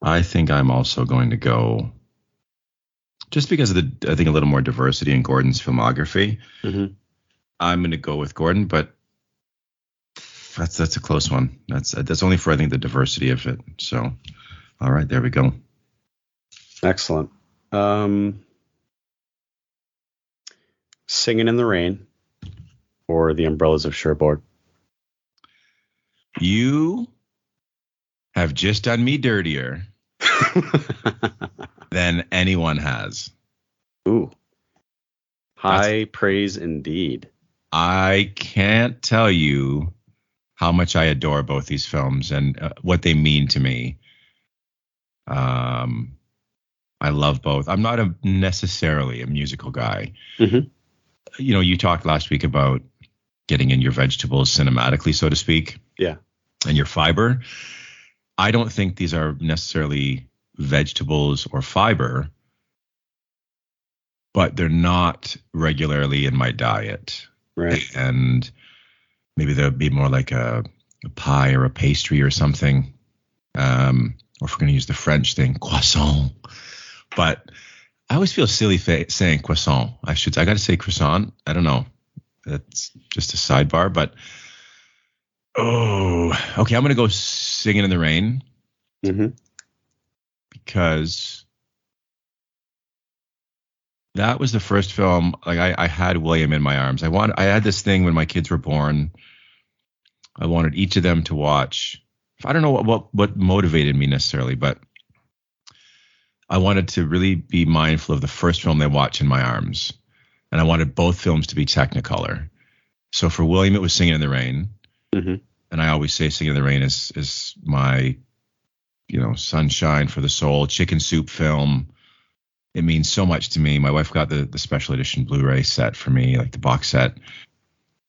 I think I'm also going to go, just because of the, I think a little more diversity in Gordon's filmography. Mhm. I'm going to go with Gordon, but that's that's a close one. That's that's only for I think the diversity of it. So, all right, there we go. Excellent. Um, Singing in the Rain or The Umbrellas of Cherbourg. You have just done me dirtier than anyone has. Ooh. High praise indeed. I can't tell you how much I adore both these films and uh, what they mean to me. Um, I love both. I'm not a necessarily a musical guy. Mhm. You know, you talked last week about getting in your vegetables cinematically, so to speak. Yeah. And your fiber. I don't think these are necessarily vegetables or fiber, but they're not regularly in my diet Right. and maybe they'll be more like a, a pie or a pastry or something. Um, or if we're going to use the French thing, croissant. But I always feel silly fa- saying croissant. I should. I got to say croissant. I don't know. That's just a sidebar. But oh, okay. I'm going to go singing in the rain. Hmm because that was the first film like I, I had william in my arms. I want i had this thing when my kids were born. I wanted each of them to watch. I don't know what what, what motivated me necessarily but i wanted to really be mindful of the first film they watch in my arms. And i wanted both films to be technicolor. So for william it was singing in the rain. Hmm and I always say Singing in the Rain is is my you know sunshine for the soul chicken soup film. It means so much to me. My wife got the the special edition Blu-ray set for me, like the box set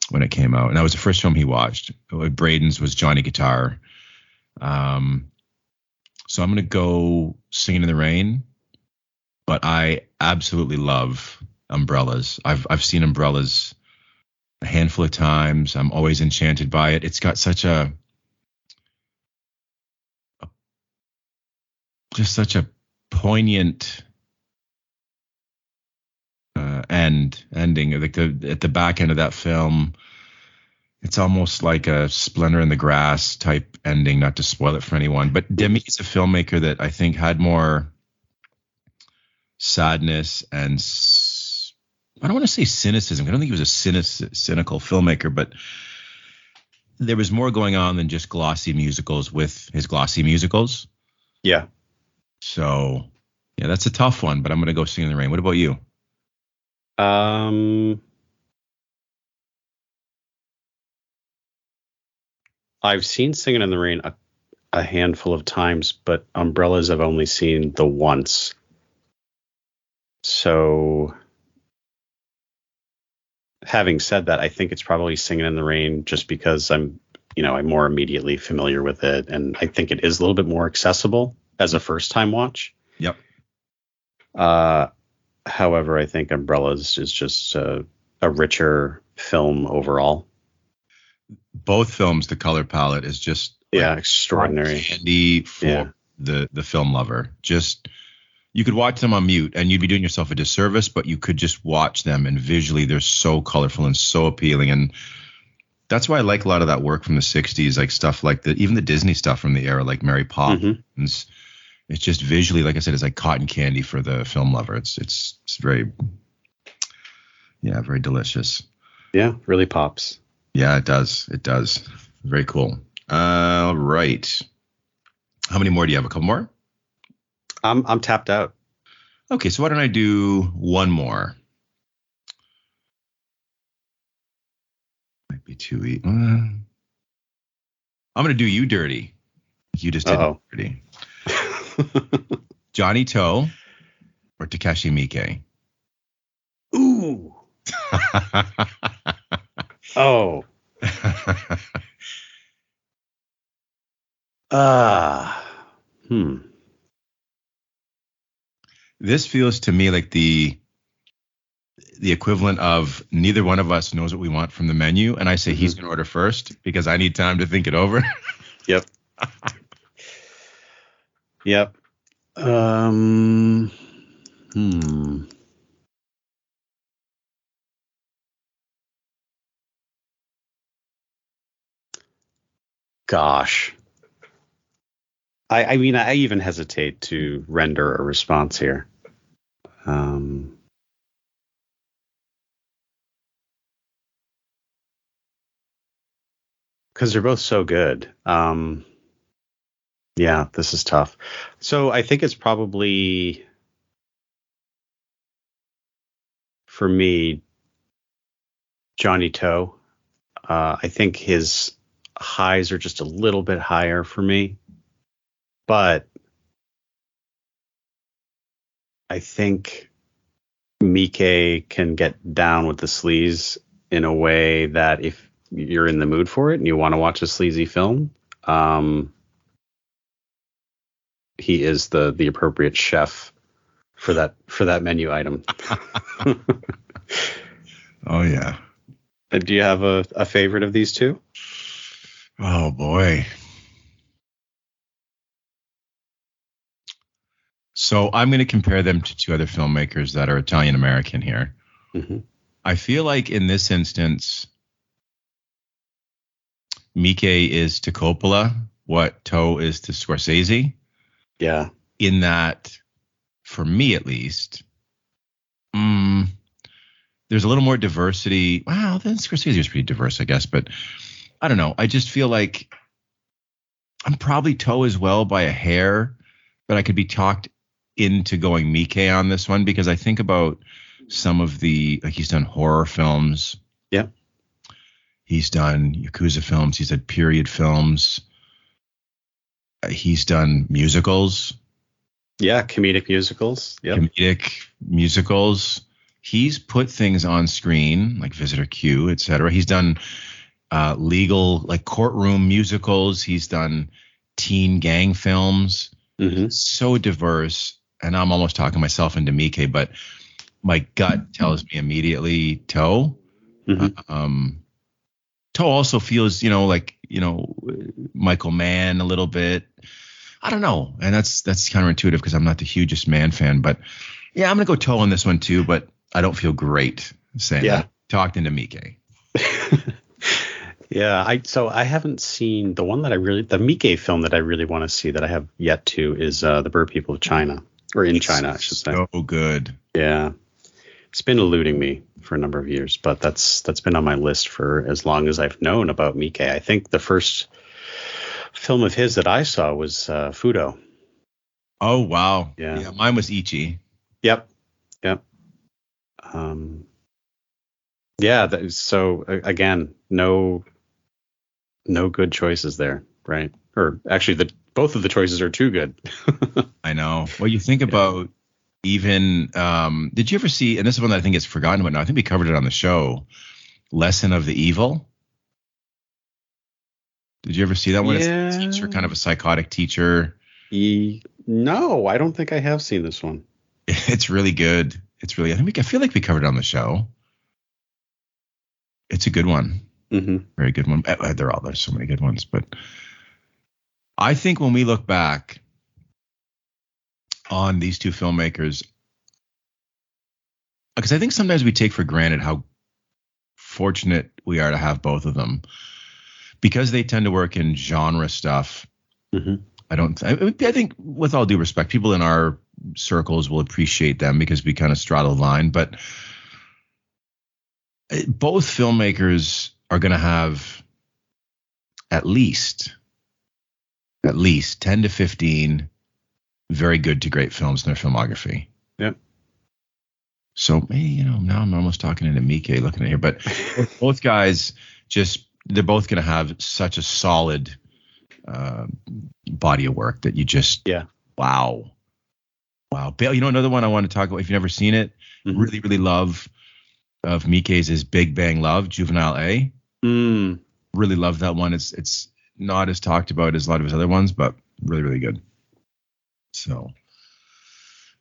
when it came out, and that was the first film he watched. Braden's was Johnny Guitar. Um, so I'm gonna go Singing in the Rain, but I absolutely love Umbrellas. I've I've seen Umbrellas a handful of times. I'm always enchanted by it. It's got such a, a- just such a poignant uh, end ending. Like the at the back end of that film, it's almost like a Splendor in the Grass type ending. Not to spoil it for anyone, but Demy is a filmmaker that I think had more sadness and I don't want to say cynicism. I don't think he was a cynic- cynical filmmaker, but there was more going on than just glossy musicals with his glossy musicals. Yeah. So, yeah, that's a tough one, but I'm going to go Sing in the Rain. What about you? Um, I've seen Singing in the Rain a, a handful of times, but Umbrellas I've only seen the once. So, having said that, I think it's probably Singing in the Rain just because I'm, you know, I'm more immediately familiar with it, and I think it is a little bit more accessible as a first time watch. Yep. Uh, however, I think Umbrellas is just a, a richer film overall. Both films, the color palette is just Yeah, like, extraordinary. candy for Yeah. the the film lover. Just you could watch them on mute and you'd be doing yourself a disservice, but you could just watch them and visually they're so colorful and so appealing. And That's why I like a lot of that work from the '60s, like stuff like the even the Disney stuff from the era, like Mary Poppins. Mhm. It's just visually, like I said, it's like cotton candy for the film lover. It's it's it's very, yeah, very delicious. Yeah, really pops. Yeah, it does. It does. Very cool. All right. How many more do you have? A couple more? I'm I'm tapped out. Okay, so why don't I do one more? Might be too easy. I'm gonna do you dirty. You just did dirty. Johnnie To or Takashi Miike? Ooh. Oh. Ah. hmm. This feels to me like the the equivalent of neither one of us knows what we want from the menu and i say he's going to order first because i need time to think it over Yep. yep. Um. Hmm. Gosh. I, I mean, I even hesitate to render a response here. Um, because they're both so good. Um, yeah, this is tough. So I think it's probably for me, Johnnie To. Uh, I think his highs are just a little bit higher for me, but I think Mike can get down with the sleaze in a way that if you're in the mood for it and you want to watch a sleazy film, um, he is the the appropriate chef for that for that menu item. oh yeah Uh, Do you have a, a favorite of these two? oh boy so i'm going to compare them to two other filmmakers that are italian american here Mhm. i feel like in this instance Mike is to Coppola what To is to Scorsese. Yeah. in that, for me at least, mm, there's a little more diversity. Wow, then Scorsese is pretty diverse, I guess, but I don't know. I just feel like I'm probably To as well by a hair, but I could be talked into going Mike on this one because I think about some of the like he's done horror films. Yeah. He's done Yakuza films. He's done period films. Uh, He's done musicals Yeah. Comedic musicals. Yep. comedic musicals. He's put things on screen like Visitor Q, etc. He's done uh, legal like courtroom musicals. He's done teen gang films. hmm So diverse, and I'm almost talking myself into Mike, but my gut tells me immediately To. Mhm. Um, To also feels, you know, like you know Michael Mann a little bit. I don't know, and that's that's counterintuitive because I'm not the hugest Mann fan, but yeah, I'm gonna go To on this one too. But I don't feel great saying Yeah. that. Talked into Mike. Yeah, I so I haven't seen the one that I really the Mike film that I really want to see that I have yet to is uh, the Bird People of China or in China I should say. So good. Yeah, it's been eluding me for a number of years, but that's that's been on my list for as long as I've known about Mike. I think the first film of his that I saw was uh, Fudo. Oh wow. Yeah. yeah, Mine was Ichi. Yep, yep. Um, yeah. That, so again, no, no good choices there, right? Or actually, the both of the choices are too good. I know. Well, you think about even. Um, did you ever see? And this is one that I think is forgotten about now. I think we covered it on the show. Lesson of the Evil. Did you ever see that one? It's Yeah. a teacher, kind of a psychotic teacher. E- no, I don't think I have seen this one. It's really good. It's really. I think we, I feel like we covered it on the show. It's a good one. hmm Very good one. Uh, They're all there's so many good ones, but I think when we look back on these two filmmakers, because I think sometimes we take for granted how fortunate we are to have both of them because they tend to work in genre stuff. Mhm. I don't. I, I think, with all due respect, people in our circles will appreciate them because we kind of straddle the line. But uh, both filmmakers are going to have at least, at least ten to fifteen very good to great films in their filmography. Yep. So, you know, now I'm almost talking into Mike looking at here, but both guys just they're both going to have such a solid uh, body of work that you just Yeah. wow wow Bill, you know another one I want to talk about if you've never seen it Mhm. really really love of Mike's is Big Bang Love Juvenile A Mm, really love that one it's it's not as talked about as a lot of his other ones but really really good. So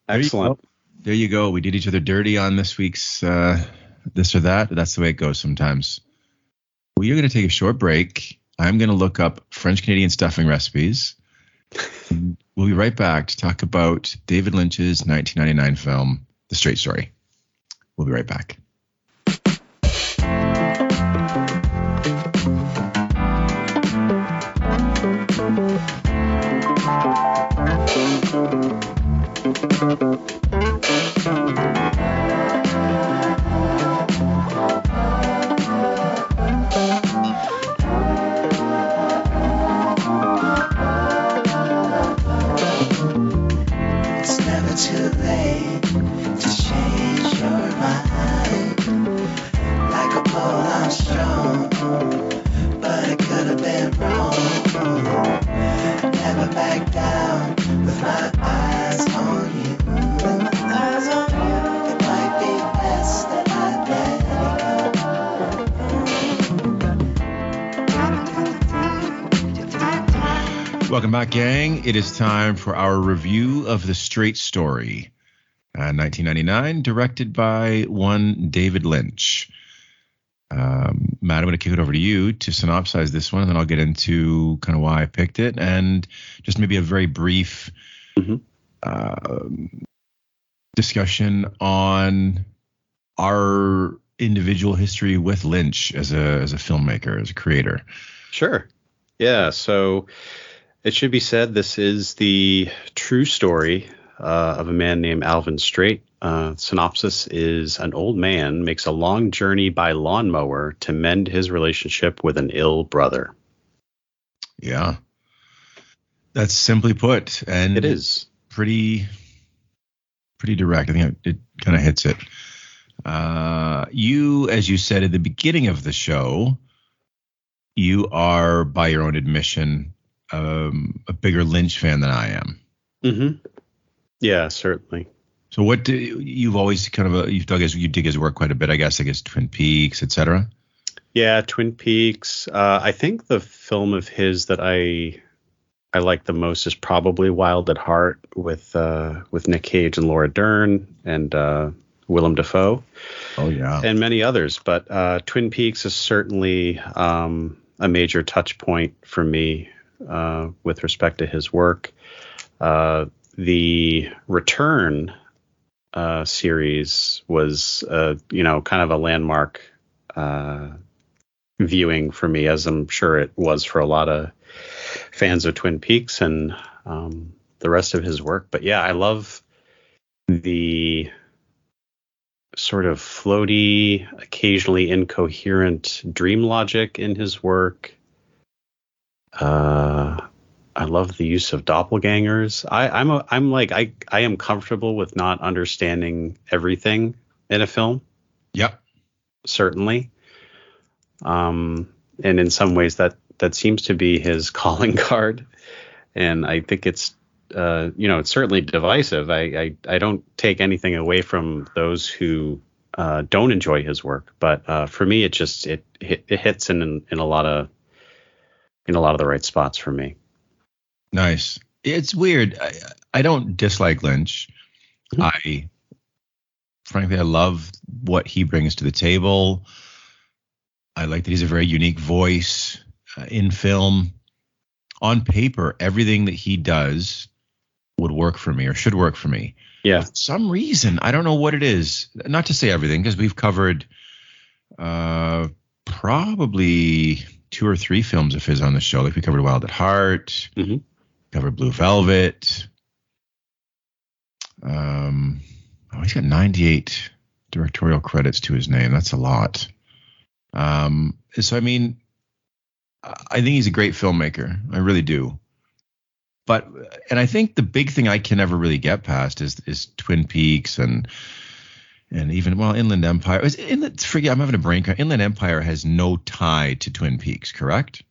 excellent. there you go. We did each other dirty on this week's uh, this or that. That's the way it goes sometimes. Well you're going to take a short break. I'm going to look up french canadian stuffing recipes. We'll be right back to talk about david lynch's 1999 film the straight story. We'll be right back Welcome back, gang. It is time for our review of The Straight Story, uh, 1999, directed by one David Lynch. Um, Matt, I'm going to kick it over to you to synopsize this one, and then I'll get into kind of why I picked it and just maybe a very brief Mhm. um, discussion on our individual history with Lynch as a as a filmmaker, as a creator. Sure. Yeah. So it should be said this is the true story uh, of a man named Alvin Straight. Uh, synopsis is an old man makes a long journey by lawnmower to mend his relationship with an ill brother. Yeah. That's simply put. And It is. pretty pretty direct. I think it, it kind of hits it. Uh, you, as you said at the beginning of the show, you are, by your own admission, um, a bigger Lynch fan than I am. hmm Yeah, certainly. So, what do you've always kind of uh you've dug his you dig his work quite a bit, I guess. I guess Twin Peaks, etc. Yeah, Twin Peaks. Uh, I think the film of his that I I like the most is probably Wild at Heart with uh, with Nick Cage and Laura Dern and uh, Willem Dafoe Oh yeah, and many others. But uh, Twin Peaks is certainly um, a major touch point for me uh, with respect to his work. Uh, the Return uh, series was, uh, you know, kind of a landmark uh, viewing for me, as I'm sure it was for a lot of fans of Twin Peaks and um, the rest of his work. But yeah, I love the sort of floaty, occasionally incoherent dream logic in his work. Uh, I love the use of doppelgangers. I, I'm a, I'm like I I am comfortable with not understanding everything in a film yep, certainly. Um, and in some ways that that seems to be his calling card, and I think it's uh, you know it's certainly divisive. I, I I don't take anything away from those who uh, don't enjoy his work, but uh, for me it just it it, it hits in in a lot of in a lot of the right spots for me. nice. It's weird. I, I don't dislike Lynch. Mhm. I frankly I love what he brings to the table. I like that he's a very unique voice uh, in film. On paper, everything that he does would work for me or should work for me. Yeah. For some reason, I don't know what it is. Not to say everything, because we've covered uh, probably two or three films of his on the show. Like we covered Wild at Heart, Mhm. covered Blue Velvet. Um, oh, he's got 98 directorial credits to his name. That's a lot. Um, so I mean, I I think he's a great filmmaker. I really do. But and I think the big thing I can never really get past is is Twin Peaks and and even well Inland Empire. Is Inland, forget I'm having a brain. Inland Empire has no tie to Twin Peaks, correct?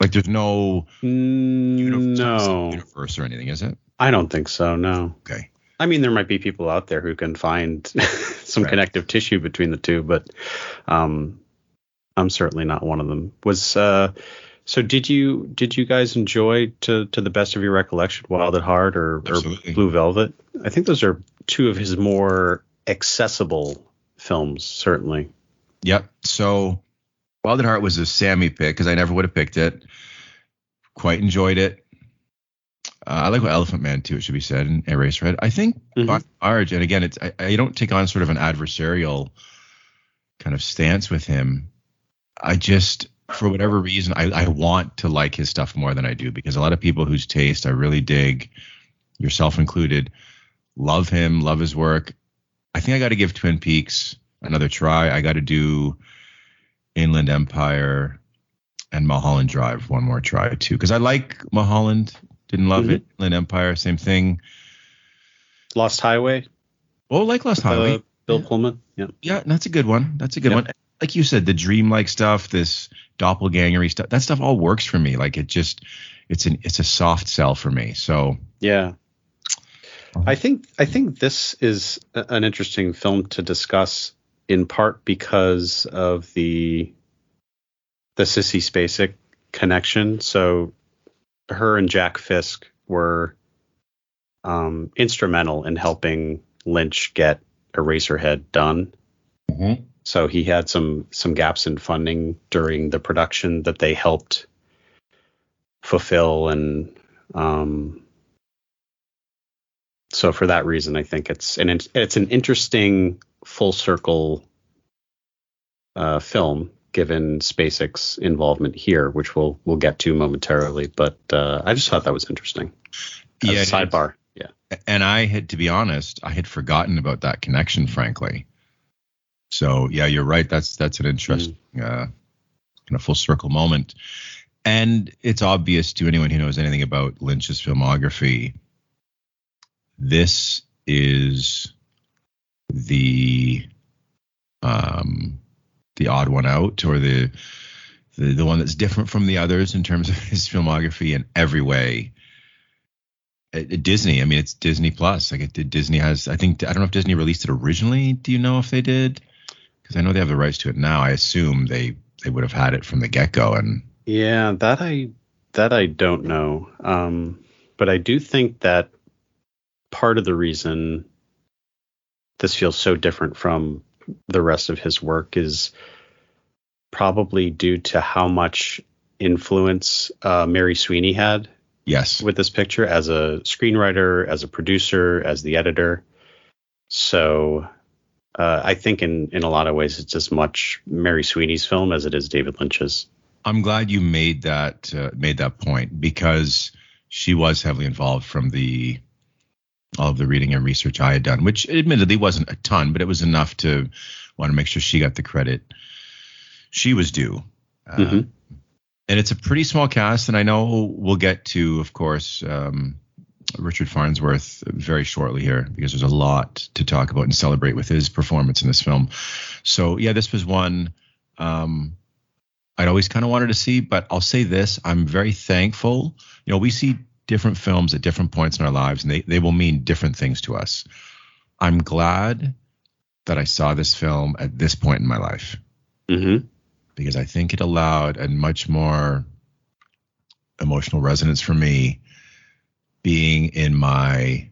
Like there's no universe, no, universe or anything, is it? I don't think so. No. Okay. I mean, there might be people out there who can find some Right. connective tissue between the two, but um, I'm certainly not one of them. Was uh, so? Did you did you guys enjoy to to the best of your recollection Wild at Heart or, or Blue Velvet? I think those are two of his more accessible films, certainly. Yep. So Wild at Heart was a Sammy pick because I never would have picked it. Quite enjoyed it. Uh, I like what Elephant Man too. It should be said and Eraserhead. I think Mhm. and large, and again, it's I, I don't take on sort of an adversarial kind of stance with him. I just, for whatever reason, I, I want to like his stuff more than I do because a lot of people whose taste I really dig, yourself included, love him, love his work. I think I got to give Twin Peaks another try. I got to do Inland Empire and Mulholland Drive one more try too because I like Mulholland. Didn't love Mhm. it. Inland Empire, same thing. Lost Highway, Oh, like Lost Highway. uh, Bill Pullman. Yeah. Yeah, that's a good one. That's a good one. Like you said, the dreamlike stuff, this doppelgangery stuff, that stuff all works for me. Like it just, it's an, it's a soft sell for me. So Yeah. Uh-huh. I think I think this is an interesting film to discuss in part because of the the Sissy Spacek connection. So her and Jack Fisk were um, instrumental in helping Lynch get Eraserhead done. So he had some some gaps in funding during the production that they helped fulfill and um, so for that reason I think it's an it's an interesting full circle uh, film given Spacek's involvement here which we'll we'll get to momentarily but uh, I just thought that was interesting as Yeah, a it is. sidebar yeah and I had to be honest, I had forgotten about that connection, frankly. So yeah, you're right. That's that's an interesting uh, kind of full circle moment, and it's obvious to anyone who knows anything about Lynch's filmography. This is the um, the odd one out, or the the the one that's different from the others in terms of his filmography in every way uh, Disney. I mean, it's Disney Plus. Like, it, Disney has. I think I don't know if Disney released it originally. Do you know if they did? Because I know they have the rights to it now. I assume they they would have had it from the get go. And Yeah, that I that I don't know. Um, but I do think that part of the reason this feels so different from the rest of his work is probably due to how much influence uh, Mary Sweeney had yes, with this picture as a screenwriter, as a producer, as the editor. So uh, I think in in a lot of ways it's as much Mary Sweeney's film as it is David Lynch's. I'm glad you made that uh, made that point because she was heavily involved from the all of the reading and research I had done, which admittedly wasn't a ton, but it was enough to want to make sure she got the credit she was due. Uh, Mhm. And it's a pretty small cast, and I know we'll get to, of course, um, Richard Farnsworth very shortly here because there's a lot to talk about and celebrate with his performance in this film. So yeah, this was one um, I'd always kind of wanted to see, but I'll say this: I'm very thankful. You know, we see different films at different points in our lives, and they they will mean different things to us. I'm glad that I saw this film at this point in my life Mm-hmm. because I think it allowed a much more emotional resonance for me being in my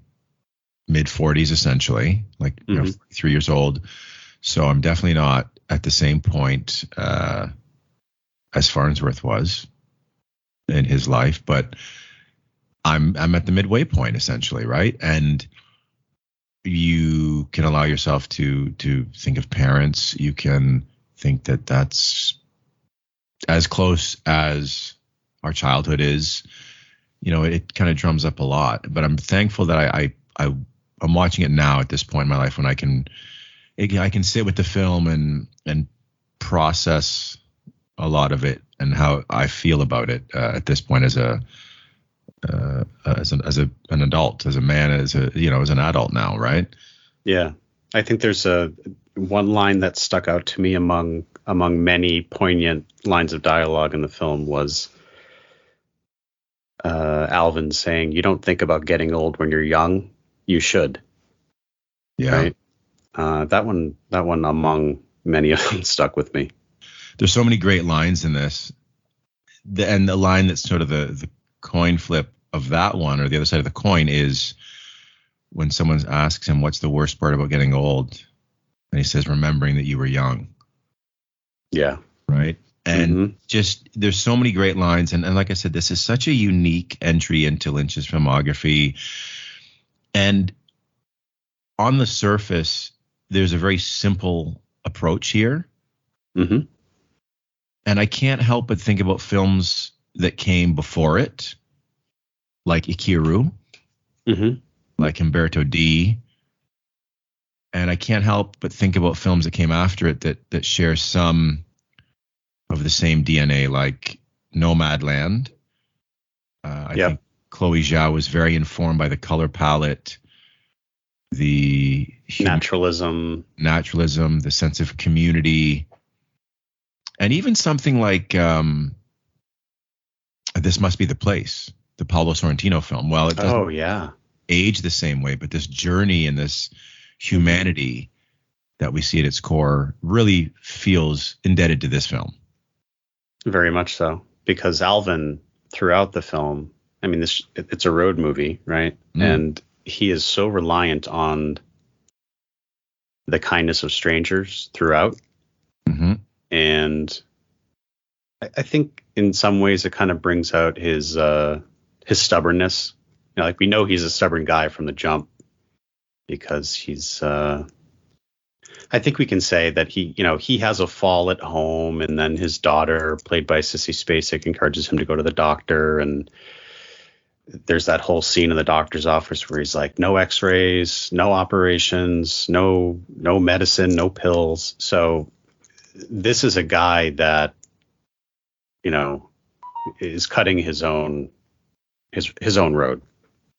mid 40s essentially like you know Mhm. 3 years old so I'm definitely not at the same point uh as Farnsworth was in his life but I'm I'm at the midway point essentially right and you can allow yourself to to think of parents. You can think that that's as close as our childhood is. You know, it kind of drums up a lot. But I'm thankful that I I, I I'm watching it now at this point in my life when I can I can sit with the film and and process a lot of it and how I feel about it uh, at this point as a uh, as an as a an adult, as a man, as a you know, as an adult now, right? Yeah, I think there's a one line that stuck out to me among among many poignant lines of dialogue in the film was uh, Alvin saying, "You don't think about getting old when you're young. You should." Yeah. Right. Uh, that one, that one among many of them stuck with me. There's so many great lines in this, the, and the line that's sort of the the coin flip of that one, or the other side of the coin, is when someone asks him, "What's the worst part about getting old?" and he says, "Remembering that you were young." Yeah. Right. And Mhm. just there's so many great lines, and, and like I said, this is such a unique entry into Lynch's filmography, and on the surface, there's a very simple approach here. hmm and I can't help but think about films that came before it, like Ikiru, hmm like Umberto D. And I can't help but think about films that came after it that that share some of the same DNA, like Nomadland. Uh, I Yep. think Chloe Zhao was very informed by the color palette, the Naturalism. naturalism, the sense of community, and even something like um, "This Must Be the Place," the Paolo Sorrentino film. Well, it doesn't Oh yeah. age the same way, but this journey and this humanity that we see at its core really feels indebted to this film. Very much so, because Alvin throughout the film, I mean, this it's a road movie, right? Mm. And he is so reliant on the kindness of strangers throughout, hmm and I, I think in some ways it kind of brings out his uh, his stubbornness. You know, like we know he's a stubborn guy from the jump because he's. Uh, I think we can say that he, you know, he has a fall at home, and then his daughter, played by Sissy Spacek, encourages him to go to the doctor, and there's that whole scene in the doctor's office where he's like, no X-rays, no operations, no no medicine, no pills. So this is a guy that, you know, is cutting his own his his own road.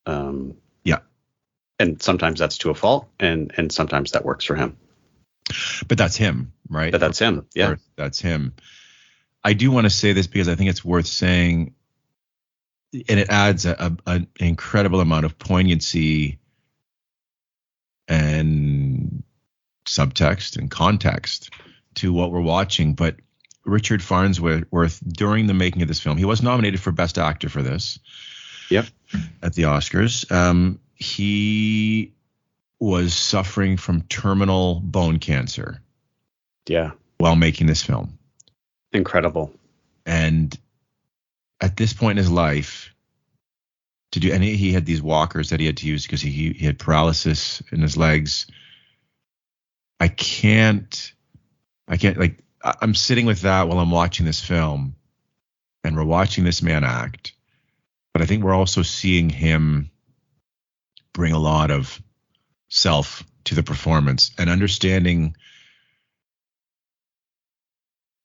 Um, Yeah. and sometimes that's to a fault, and and sometimes that works for him. But that's him, right? But that's him. Yeah. That's him. I do want to say this because I think it's worth saying, and it adds a, a, an incredible amount of poignancy and subtext and context to what we're watching. But Richard Farnsworth, during the making of this film, he was nominated for Best Actor for this. Yep. At the Oscars, um, he was suffering from terminal bone cancer Yeah. while making this film. Incredible. And at this point in his life, to do, and he, he had these walkers that he had to use because he, he had paralysis in his legs. I can't, I can't, like, I'm sitting with that while I'm watching this film and we're watching this man act. But I think we're also seeing him bring a lot of self to the performance and understanding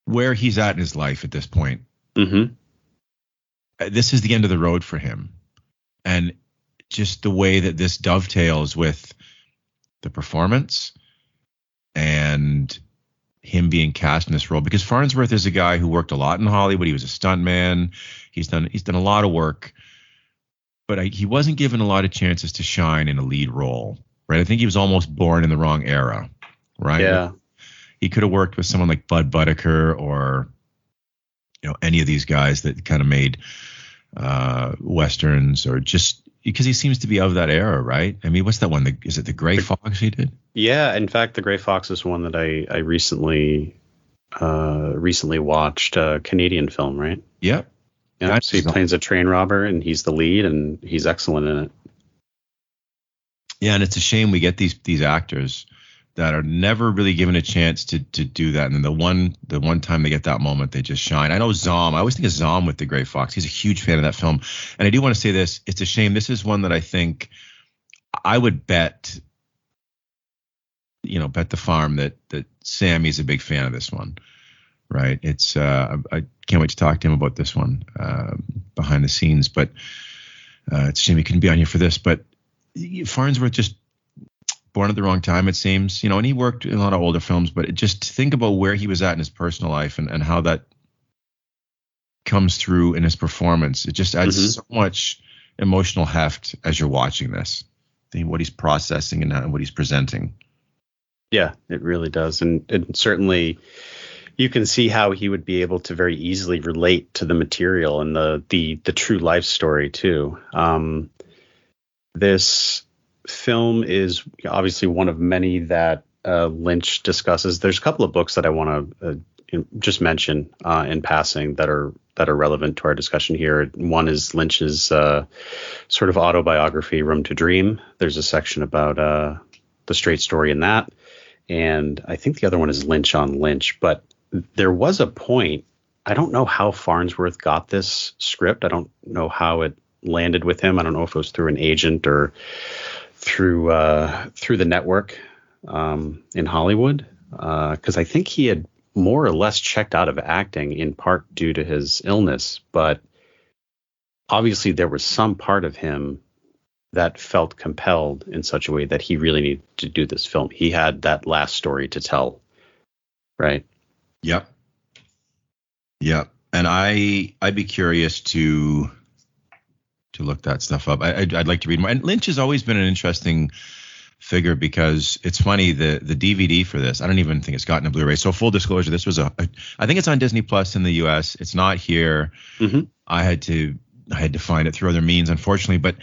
where he's at in his life at this point. hmm Uh, This is the end of the road for him. And just the way that this dovetails with the performance and him being cast in this role because Farnsworth is a guy who worked a lot in Hollywood. He was a stuntman. He's done he's done a lot of work, but I, he wasn't given a lot of chances to shine in a lead role. Right? I think he was almost born in the wrong era. Right? Yeah. he could have worked with someone like Budd Boetticher or you know any of these guys that kind of made uh, westerns or just because he seems to be of that era, right? I mean, what's that one? The, is it the Gray Fox he did? Yeah. In fact, the Gray Fox is one that I I recently uh recently watched a Canadian film, right? Yep. Yeah. So he plays a train robber and he's the lead and he's excellent in it. Yeah, and it's a shame we get these these actors that are never really given a chance to to do that. And then the one the one time they get that moment, they just shine. I know Zom. I always think of Zom with the Gray Fox. He's a huge fan of that film. And I do want to say this. It's a shame. This is one that I think I would bet, you know, bet the farm that that Sammy's a big fan of this one. Right. It's uh I can't wait to talk to him about this one um, behind the scenes. But uh, it's a shame he couldn't be on here for this. But Farnsworth just born at the wrong time, it seems. You know, and he worked in a lot of older films, but it, just think about where he was at in his personal life and, and how that comes through in his performance. It just adds Mhm. so much emotional heft as you're watching this, the, what he's processing and, how- what he's presenting. Yeah, it really does, and and certainly you can see how he would be able to very easily relate to the material and the the the true life story too. Um, this film is obviously one of many that uh, Lynch discusses. There's a couple of books that I want to uh, just mention uh, in passing that are that are relevant to our discussion here. One is Lynch's uh, sort of autobiography, Room to Dream. There's a section about uh, the straight story in that, and I think the other one is Lynch on Lynch. But there was a point. I don't know how Farnsworth got this script. I don't know how it landed with him. I don't know if it was through an agent or through uh, through the network um, in Hollywood, because I think he had more or less checked out of acting in part due to his illness. But obviously, there was some part of him that felt compelled in such a way that he really needed to do this film. He had that last story to tell, right? Yep. Yep. And I I'd be curious to to look that stuff up. I, I'd, I'd like to read more. And Lynch has always been an interesting figure because it's funny the the DVD for this. I don't even think it's gotten a Blu-ray. So full disclosure, this was a, I think it's on Disney Plus in the U.S. It's not here. Mhm. I had to I had to find it through other means, unfortunately. But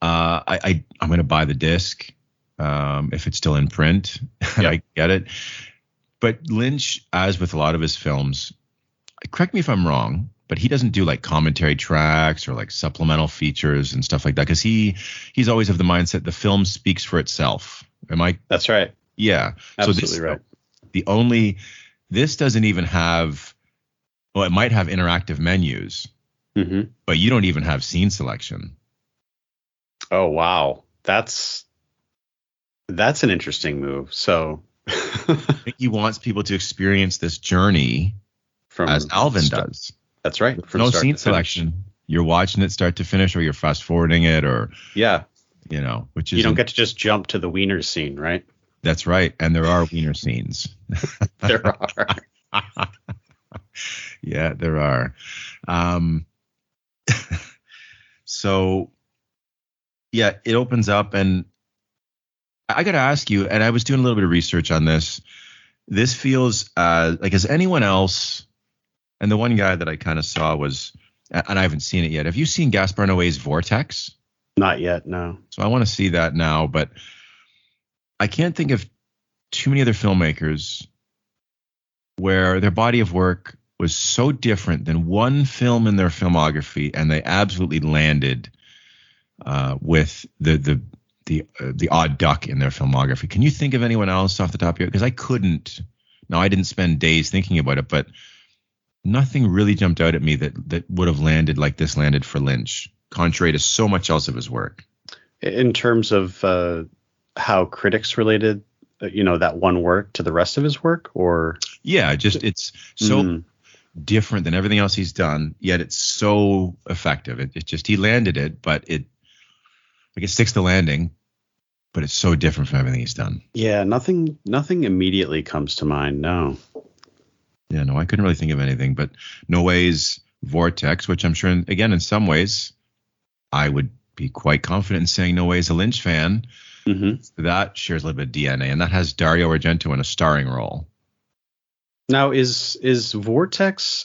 uh, I, I I'm going to buy the disc um, if it's still in print. I get it. But Lynch, as with a lot of his films, correct me if I'm wrong, but he doesn't do like commentary tracks or like supplemental features and stuff like that because he he's always of the mindset the film speaks for itself. Am I? That's right. Yeah. Absolutely so this, right. The only this doesn't even have. Well, it might have interactive menus, hmm but you don't even have scene selection. Oh wow, that's that's an interesting move. So I think he wants people to experience this journey from as Alvin st- does. That's right. from no start scene to selection. You're watching it start to finish, or you're fast forwarding it, or Yeah, you know, which is you don't get to just jump to the wiener scene, right? That's right, and there are wiener scenes. There are. yeah, there are. Um, so, yeah, it opens up, and I I got to ask you. And I was doing a little bit of research on this. This feels uh, like as anyone else, and the one guy that I kind of saw was, and I haven't seen it yet. Have you seen Gaspar Noé's Vortex? Not yet. No. So I want to see that now, but I can't think of too many other filmmakers where their body of work was so different than one film in their filmography, and they absolutely landed uh, with the the the uh, the odd duck in their filmography. Can you think of anyone else off the top of your? Because I couldn't. No, I didn't spend days thinking about it, but nothing really jumped out at me that that would have landed like this landed for Lynch, contrary to so much else of his work. In terms of uh, how critics related, uh, you know, that one work to the rest of his work, or Yeah, just it's so Mm. different than everything else he's done, yet it's so effective. It, it just he landed it, but it like it sticks the landing, but it's so different from everything he's done. yeah, nothing, nothing immediately comes to mind. No. Yeah, no, I couldn't really think of anything, but Noé's Vortex, which I'm sure, in, again, in some ways, I would be quite confident in saying Noé's a Lynch fan. hmm That shares a little bit of DNA, and that has Dario Argento in a starring role. Now, is is Vortex,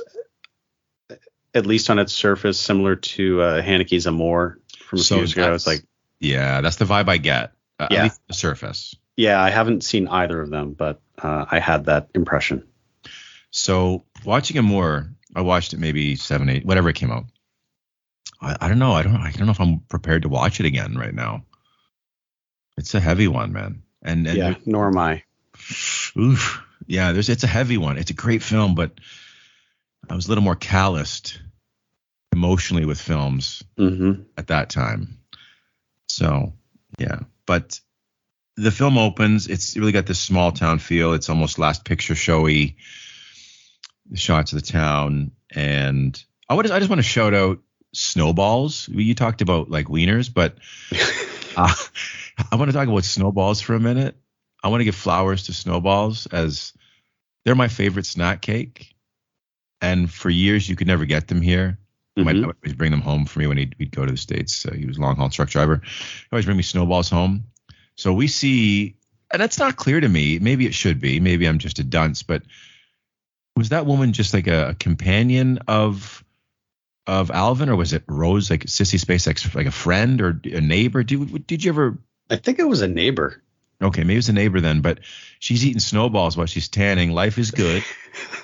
at least on its surface, similar to uh, Haneke's Amour from a So few years ago? I was that's- like, Yeah, that's the vibe I get. Uh, Yeah. At least the surface. yeah, I haven't seen either of them, but uh, I had that impression. So watching it more, I watched it maybe seven, eight, whatever it came out. I, I don't know. I don't. I don't know if I'm prepared to watch it again right now. It's a heavy one, man. And, and yeah, nor am I. Oof. Yeah, there's it's a heavy one. It's a great film, but I was a little more calloused emotionally with films Mm-hmm. at that time. So, yeah. But the film opens, it's really got this small town feel. It's almost last picture showy. The shots of the town. And I would I just want to shout out snowballs. You talked about like wieners, but uh, I want to talk about snowballs for a minute. I want to give flowers to snowballs as they're my favorite snack cake. And for years, you could never get them here. My Mhm. dad would always bring them home for me when he'd, we'd go to the States. Uh, he was a long haul truck driver. He'd always bring me snowballs home. So we see, and that's not clear to me. Maybe it should be. Maybe I'm just a dunce, but was that woman just like a, companion of of Alvin, or was it Rose, like Sissy Spacek's, like a friend or a neighbor? Did, did you ever I think it was a neighbor. Okay, maybe it's a neighbor then, but she's eating snowballs while she's tanning. Life is good.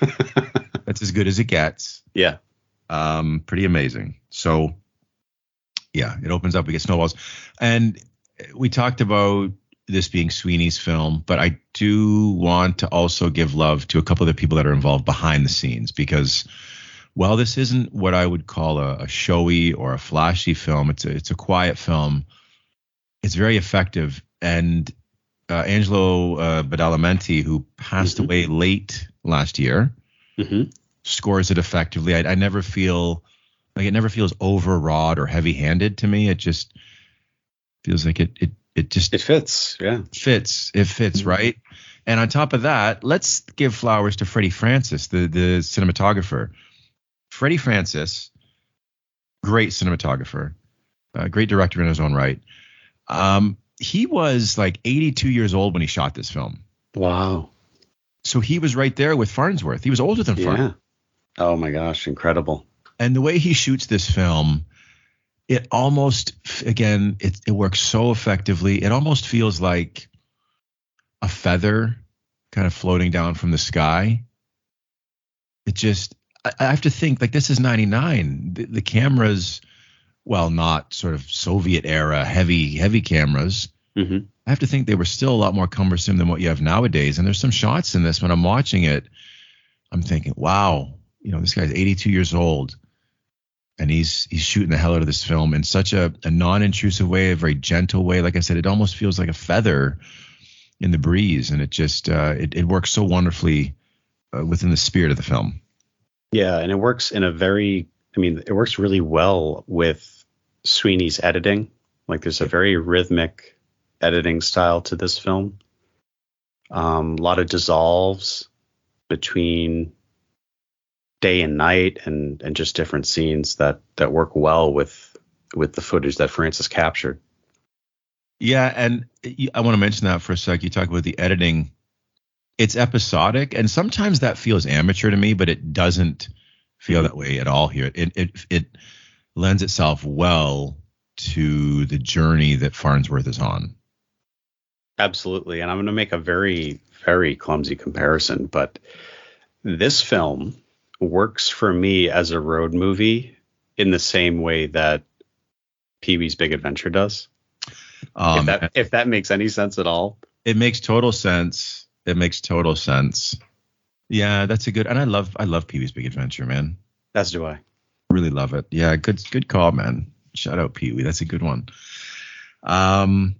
That's as good as it gets. yeah. Um, pretty amazing. So, yeah, it opens up. We get snowballs, and we talked about this being Sweeney's film, but I do want to also give love to a couple of the people that are involved behind the scenes because while this isn't what I would call a, a showy or a flashy film, it's a, it's a quiet film. It's very effective, and uh, Angelo uh, Badalamenti, who passed Mhm. away late last year, hmm scores it effectively. I, I never feel like it never feels overwrought or heavy-handed to me. It just feels like it it it just It fits. Yeah. fits. It fits right. And on top of that, let's give flowers to Freddie Francis, the the cinematographer. Freddie Francis, great cinematographer, uh, great director in his own right. Um, he was like 82 years old when he shot this film, Wow. so he was right there with Farnsworth. He was older than Farnsworth. Yeah. Oh my gosh, incredible. and the way he shoots this film it almost again it, it works so effectively. It almost feels like a feather kind of floating down from the sky. It just i, I have to think like this is 99 the, the cameras well not sort of soviet era heavy heavy cameras hmm I have to think they were still a lot more cumbersome than what you have nowadays. And there's some shots in this when I'm watching it, I'm thinking, wow, you know, this guy's 82 years old, and he's he's shooting the hell out of this film in such a, a non-intrusive way, a very gentle way. Like I said, it almost feels like a feather in the breeze, and it just uh, it it works so wonderfully uh, within the spirit of the film. Yeah, and it works in a very. I mean, it works really well with Sweeney's editing. Like, there's a very rhythmic editing style to this film. Um, a lot of dissolves between day and night, and and just different scenes that that work well with with the footage that Francis captured. Yeah, and I want to mention that for a sec. You talk about the editing. It's episodic, and sometimes that feels amateur to me, but it doesn't feel that way at all here. It it it lends itself well to the journey that Farnsworth is on. Absolutely. And I'm going to make a very, very clumsy comparison, but this film works for me as a road movie in the same way that Pee Wee's Big Adventure does. if, Um, that, if that makes any sense at all. it makes total sense. It makes total sense. Yeah, that's a good. And I love I love Pee Wee's Big Adventure, man. As do I. Really love it. Yeah, good good call, man. Shout out Pee Wee. That's a good one. Um,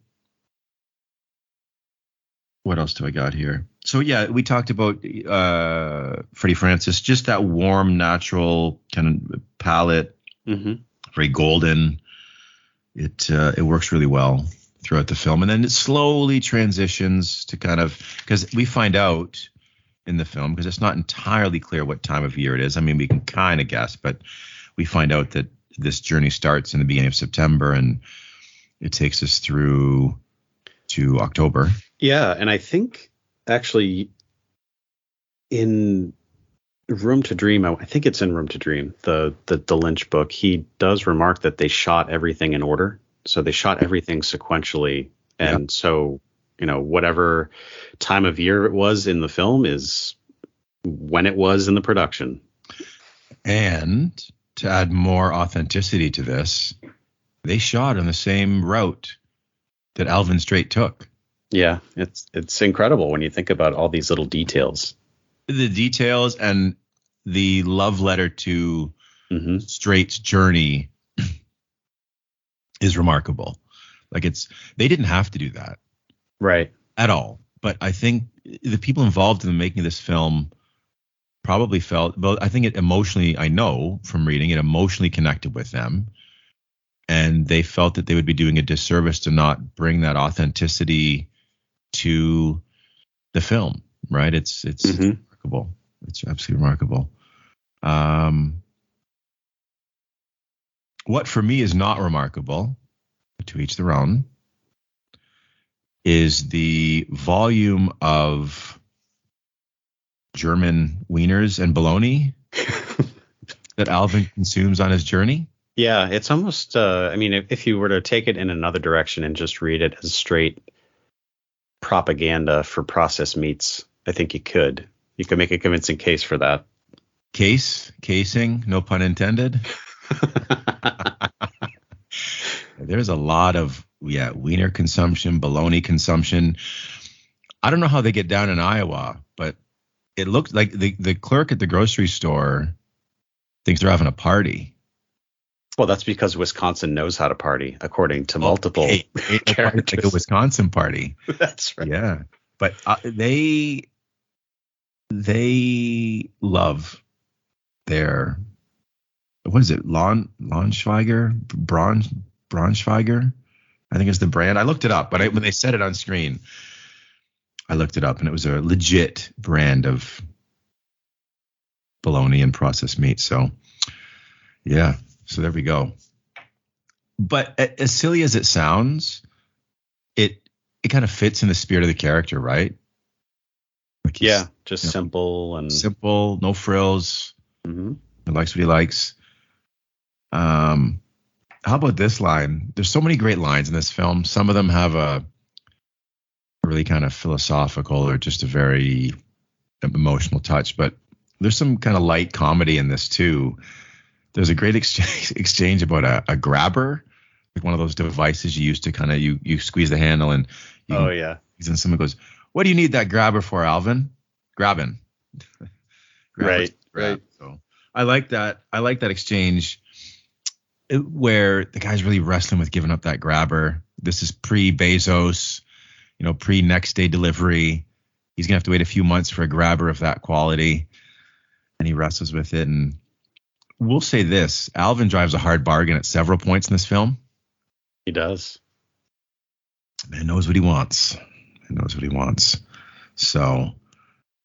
what else do I got here? So yeah, we talked about uh Freddie Francis, just that warm, natural kind of palette, hmm very golden. It uh, it works really well throughout the film, and then it slowly transitions to kind of because we find out in the film because it's not entirely clear what time of year it is. I mean, we can kind of guess, but we find out that this journey starts in the beginning of September and it takes us through to October. Yeah. And I think actually in Room to Dream, I think it's in Room to Dream, the, the, the Lynch book, he does remark that they shot everything in order. So they shot everything sequentially. And so, you know, whatever time of year it was in the film is when it was in the production. And to add more authenticity to this, they shot on the same route that Alvin Straight took. Yeah, it's it's incredible when you think about all these little details. The details and the love letter to hmm Straight's journey is remarkable. Like it's they didn't have to do that Right. at all. But I think the people involved in making this film probably felt well, I think it emotionally I know from reading it emotionally connected with them. And they felt that they would be doing a disservice to not bring that authenticity to the film, right? It's it's Mhm. remarkable. It's absolutely remarkable. Um, what for me is not remarkable, to each their own, is the volume of German wieners and bologna that Alvin consumes on his journey. Yeah, it's almost. Uh, I mean, if, if you were to take it in another direction and just read it as straight propaganda for processed meats, I think you could. You could make a convincing case for that. Case, casing, no pun intended. There's a lot of yeah, wiener consumption, bologna consumption. I don't know how they get down in Iowa, but it looks like the, the clerk at the grocery store thinks they're having a party. Well, that's because Wisconsin knows how to party, according to multiple Hey, hey, like a. Wisconsin party. that's right. Yeah, but uh, they they love their what is it? Lon Launschweiger, Braun Braunschweiger, I think is the brand. I looked it up, but I, when they said it on screen, I looked it up, and it was a legit brand of bologna and processed meat. So, yeah, so there we go. But as silly as it sounds, it it kind of fits in the spirit of the character, right? Like Yeah, just Yeah. simple and simple, no frills. Mm-hmm. He likes what he likes. Um, how about this line? There's so many great lines in this film. Some of them have a really kind of philosophical or just a very emotional touch, but there's some kind of light comedy in this too. There's a great exchange, exchange about a, a grabber, like one of those devices you use to kind of you you squeeze the handle and you Oh yeah. and someone goes, "What do you need that grabber for, Alvin?" Grabbing. Right, grab. right. So I like that. I like that exchange where the guy's really wrestling with giving up that grabber. This is pre Bezos, you know, pre next day delivery. He's gonna have to wait a few months for a grabber of that quality, and he wrestles with it. And we'll say this: Alvin drives a hard bargain at several points in this film. He does. man knows what he wants. Man knows what he wants. So,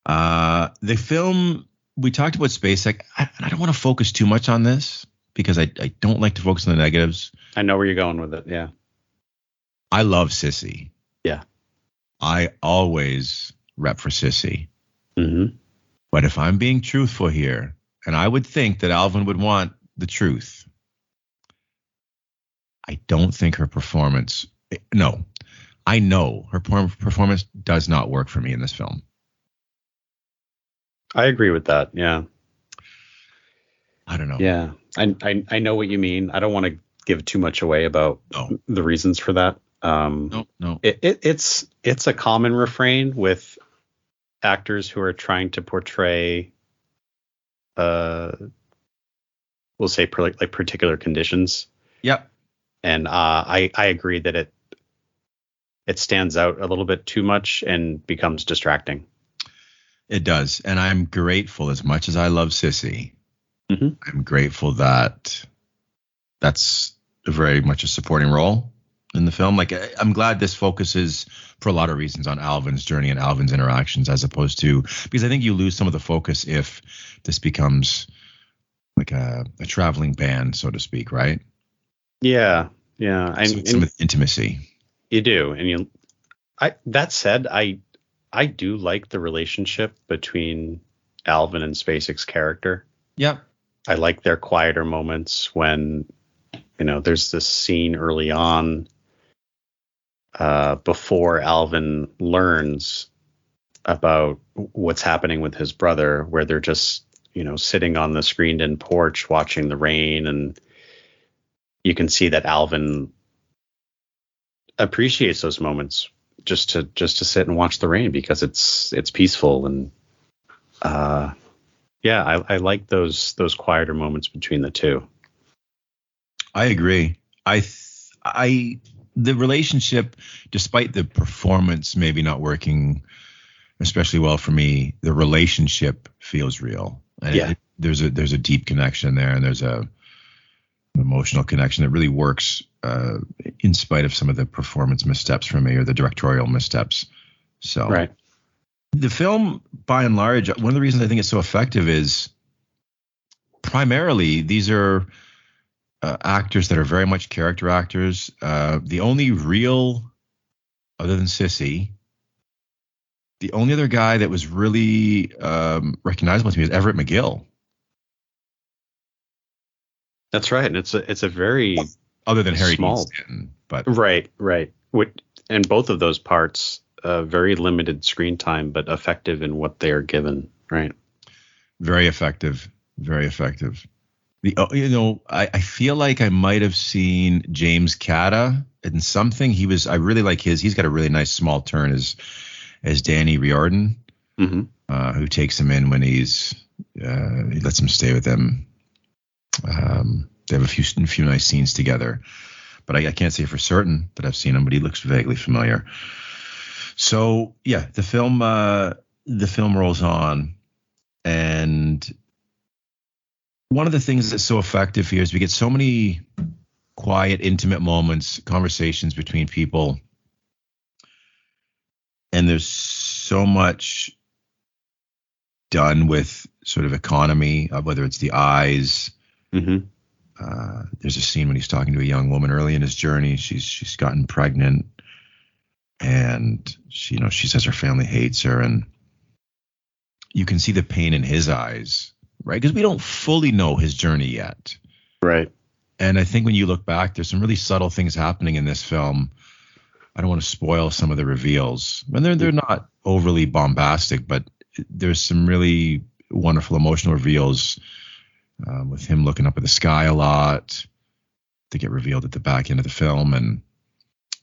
uh, the film we talked about Spacek's. I, I don't want to focus too much on this because I, I don't like to focus on the negatives. I know where you're going with it. Yeah. I love Sissy. Yeah. I always rep for Sissy. hmm But if I'm being truthful here, and I would think that Alvin would want the truth, I don't think her performance. No, I know her per- performance does not work for me in this film. I agree with that. Yeah. I don't know. Yeah. I, I I know what you mean. I don't want to give too much away about No. the reasons for that. Um, No, no. it, it, it's it's a common refrain with actors who are trying to portray uh we'll say per, like, like particular conditions Yep. and uh i i agree that it it stands out a little bit too much and becomes distracting It does. And I'm grateful as much as I love Sissy. Mhm. I'm grateful that that's very much a supporting role in the film. Like I'm glad this focuses for a lot of reasons on Alvin's journey and Alvin's interactions as opposed to because I think you lose some of the focus if this becomes like a, a traveling band, so to speak, right? yeah yeah and, So some of the intimacy. you do and you i that said i i do like the relationship between alvin and spacek's character Yeah, I like their quieter moments when, you know, there's this scene early on uh, before Alvin learns about what's happening with his brother, where they're just, you know, sitting on the screened in porch watching the rain. And you can see that Alvin appreciates those moments just to just to sit and watch the rain because it's it's peaceful and uh yeah I, I like those those quieter moments between the two I agree. I th- I the relationship, despite the performance maybe not working especially well for me, the relationship feels real. And Yeah. it- there's a there's a deep connection there, and there's a an emotional connection that really works uh, in spite of some of the performance missteps for me or the directorial missteps. So right the film, by and large, one of the reasons I think it's so effective is primarily these are uh, actors that are very much character actors. Uh, the only real, other than Sissy, the only other guy that was really um, recognizable to me is Everett McGill. that's right and it's a it's a very Other than Harry Small. Stanton, but right right What and both of those parts uh, very limited screen time but effective in what they are given right very effective, very effective. The oh, you know I, I feel like I might have seen James Cada in something. He was I really like his. He's got a really nice small turn as as Danny Riordan, hmm uh, who takes him in when he's uh, he lets him stay with him. Um, they have a few a few nice scenes together, but I, I can't say for certain that I've seen him. But he looks vaguely familiar. So yeah, the film uh, the film rolls on, and one of the things that's so effective here is we get so many quiet, intimate moments, conversations between people, and there's so much done with sort of economy, uh, whether it's the eyes. hmm Uh, there's a scene when he's talking to a young woman early in his journey. She's she's gotten pregnant, and she you know she says her family hates her, and you can see the pain in his eyes, right? Because we don't fully know his journey yet. right And I think when you look back, there's some really subtle things happening in this film. I don't want to spoil some of the reveals, and they're they're not overly bombastic, but there's some really wonderful emotional reveals um, with him looking up at the sky a lot to get revealed at the back end of the film, and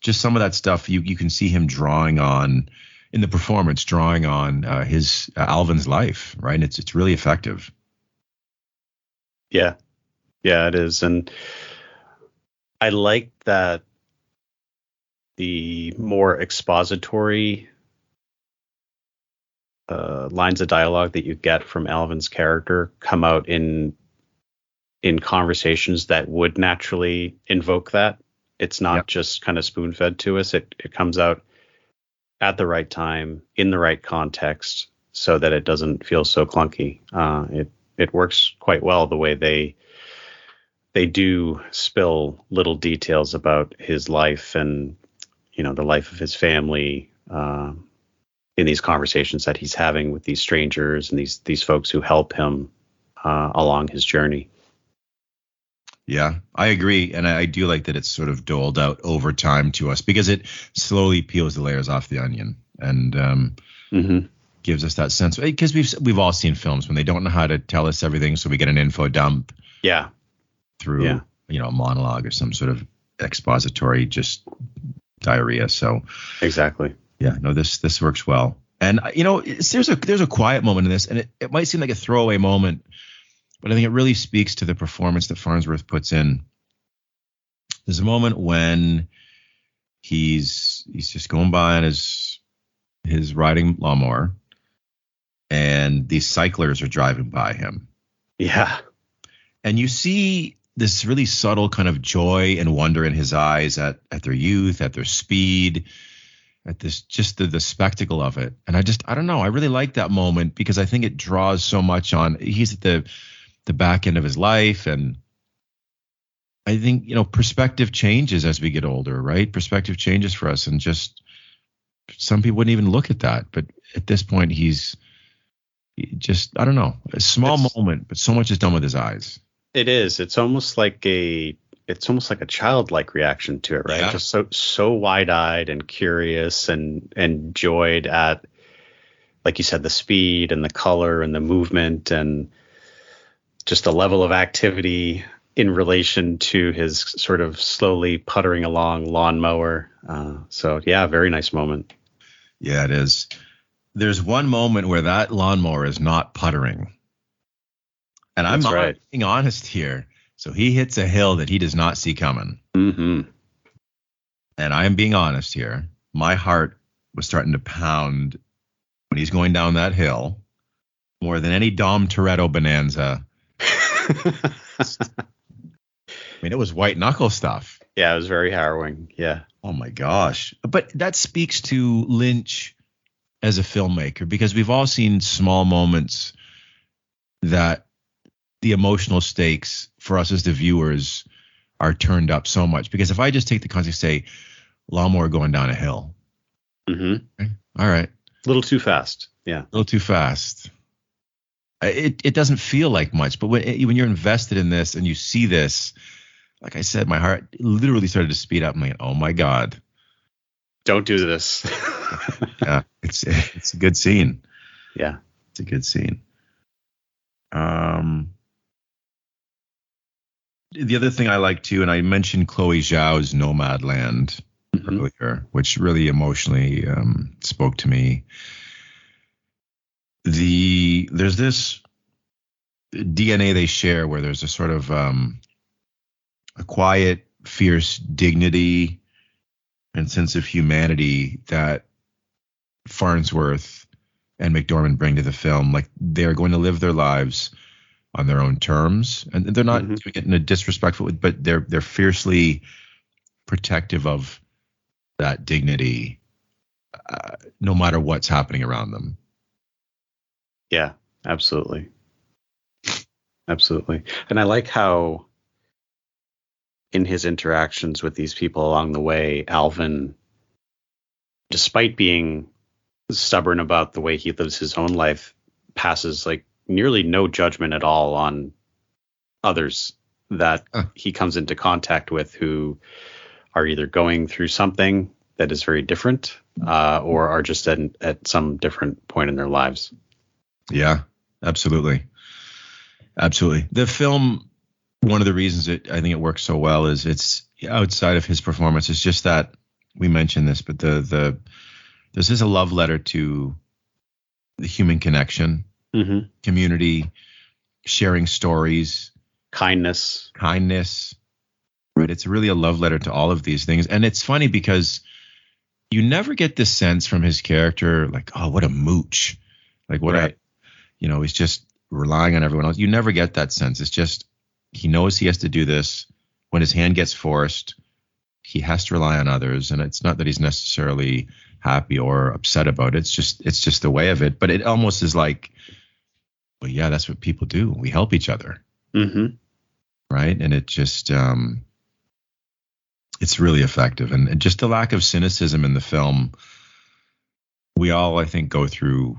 just some of that stuff you you can see him drawing on in the performance, drawing on uh, his uh, Alvin's life, right? And it's it's really effective. Yeah. Yeah, it is. And I like that the more expository uh, lines of dialogue that you get from Alvin's character come out in in conversations that would naturally invoke that. It's not Yep. just kind of spoon fed to us. It it comes out at the right time in the right context so that it doesn't feel so clunky. Uh, it it works quite well the way they they do spill little details about his life and you know the life of his family uh, in these conversations that he's having with these strangers and these these folks who help him uh, along his journey. Yeah, I agree, and I, I do like that it's sort of doled out over time to us because it slowly peels the layers off the onion and um, Mm-hmm. Gives us that sense. Because we've we've all seen films when they don't know how to tell us everything, so we get an info dump Yeah, through Yeah. you know a monologue or some sort of expository just diarrhea. So exactly. yeah, no, this this works well. And you know, there's a there's a quiet moment in this, and it, it might seem like a throwaway moment, but I think it really speaks to the performance that Farnsworth puts in. There's a moment when he's he's just going by on his his riding lawnmower, and these cyclers are driving by him, Yeah, and you see this really subtle kind of joy and wonder in his eyes at at their youth, at their speed, at this just the the spectacle of it. And I just I don't know, I really like that moment because I think it draws so much on he's at the the back end of his life and I think, you know, perspective changes as we get older, right? Perspective changes for us and just some people wouldn't even look at that, but at this point he's he just I don't know, a small It's- moment, but so much is done with his eyes. it is. It's almost like a it's almost like a childlike reaction to it, right? Yeah. Just so so wide eyed and curious and and joyed at like you said, the speed and the color and the movement and just the level of activity in relation to his sort of slowly puttering along lawnmower. Uh, so yeah, very nice moment. Yeah, it is. There's one moment where that lawnmower is not puttering. And I'm right. being honest here. So he hits a hill that he does not see coming. hmm And I am being honest here. My heart was starting to pound when he's going down that hill more than any Dom Toretto bonanza. I mean, it was white knuckle stuff. yeah, it was very harrowing. Yeah. Oh my gosh. But that speaks to Lynch as a filmmaker because we've all seen small moments that the emotional stakes for us as the viewers are turned up so much. Because if I just take the context, say, lawnmower going down a hill, hmm all right, A little too fast. Yeah. a little too fast. It it doesn't feel like much, but when when you're invested in this and you see this, like I said, my heart literally started to speed up. I'm like, oh my god, Don't do this. yeah, it's it's a good scene. yeah. It's a good scene. Um, the other thing I like too, and I mentioned Chloe Zhao's Nomadland Mhm. earlier, which really emotionally um, spoke to me. The there's this DNA they share where there's a sort of um, a quiet, fierce dignity and sense of humanity that Farnsworth and McDormand bring to the film. Like they're going to live their lives on their own terms, and they're not Mhm. doing it in a disrespectful, way, but they're they're fiercely protective of that dignity, uh, no matter what's happening around them. Yeah, absolutely. Absolutely. And I like how in his interactions with these people along the way, Alvin, despite being stubborn about the way he lives his own life, passes like nearly no judgment at all on others that Huh. he comes into contact with who are either going through something that is very different uh, or are just at, at some different point in their lives. Yeah, absolutely. Absolutely. The film, one of the reasons it I think it works so well is it's outside of his performance. It's just that we mentioned this, but the the this is a love letter to the human connection, Mm-hmm. community, sharing stories, Kindness. kindness. Right. It's really a love letter to all of these things. And it's funny because you never get this sense from his character, like, oh, what a mooch. Like what Right. a you know, he's just relying on everyone else. You never get that sense. It's just he knows he has to do this. When his hand gets forced, he has to rely on others. And it's not that he's necessarily happy or upset about it. It's just it's just the way of it. But it almost is like, well, yeah, that's what people do. We help each other Mm-hmm. right? And it just um, it's really effective, and, and just the lack of cynicism in the film. We all, I think, go through,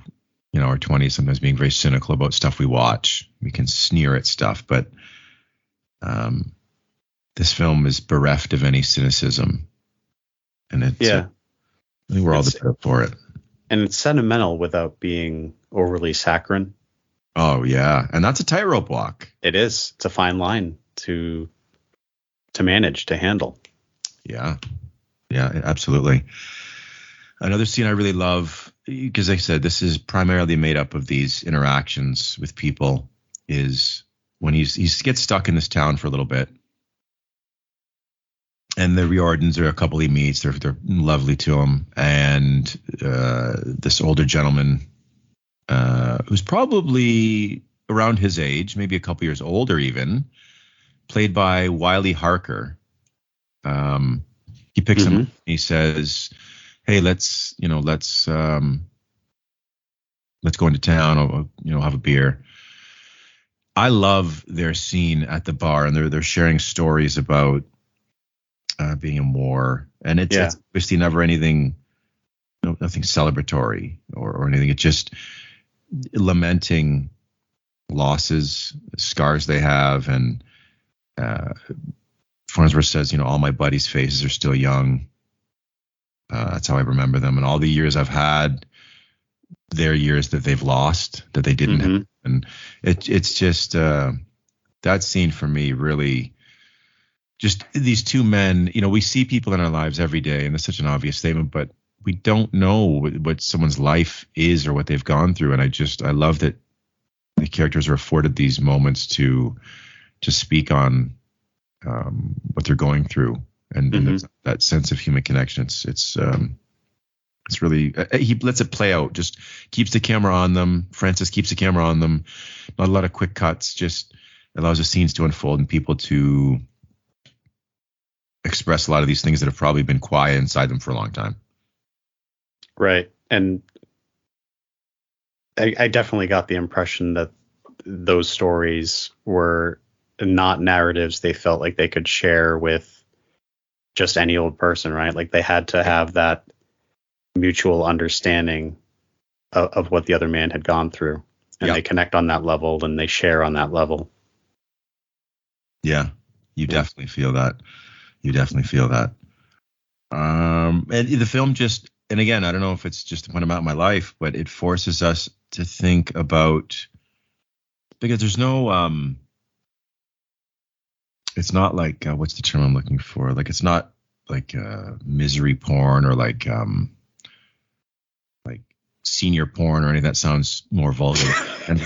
you know, our twenties sometimes being very cynical about stuff we watch. We can sneer at stuff, but um, this film is bereft of any cynicism, and it's Yeah. I think we're all the better for it. And it's sentimental without being overly saccharine. Oh yeah, and that's a tightrope walk. It is. It's a fine line to to manage, to handle. Yeah. Yeah, absolutely. Another scene I really love, because like I said, this is primarily made up of these interactions with people, is when he's he gets stuck in this town for a little bit. And the Riordans are a couple he meets. They're they're lovely to him. And uh, this older gentleman, uh, who's probably around his age, maybe a couple years older even, played by Wiley Harker. Um, he picks him. Mhm. up. He says, "Hey, let's you know let's um, let's go into town. Or, you know, have a beer." I love their scene at the bar, and they're they're sharing stories about uh, being in war, and it's, Yeah. it's obviously never anything, no, nothing celebratory or, or anything. It's just lamenting losses, scars they have, and uh, Farnsworth says, you know, all my buddies' faces are still young. Uh, that's how I remember them, and all the years I've had, their years that they've lost, that they didn't have Mhm. And it, it's just uh, that scene for me really just these two men. You know, we see people in our lives every day, and it's such an obvious statement, but we don't know what, what someone's life is or what they've gone through. And I just I love that the characters are afforded these moments to to speak on um, what they're going through and, and Mhm. there's that sense of human connection. It's it's um, it's really uh, he lets it play out. Just keeps the camera on them. Francis keeps the camera on them. Not a lot of quick cuts. Just allows the scenes to unfold and people to express a lot of these things that have probably been quiet inside them for a long time. Right. And I, I definitely got the impression that those stories were not narratives they felt like they could share with just any old person, right? Like they had to have that mutual understanding of, of what the other man had gone through. And Yeah. they connect on that level and they share on that level. Yeah, you definitely feel that. You definitely feel that. Um, and the film just, and again, I don't know if it's just when I'm out in my life, but it forces us to think about because there's no, um, it's not like uh, what's the term I'm looking for? Like it's not like uh, misery porn or like um, like senior porn or anything that sounds more vulgar. and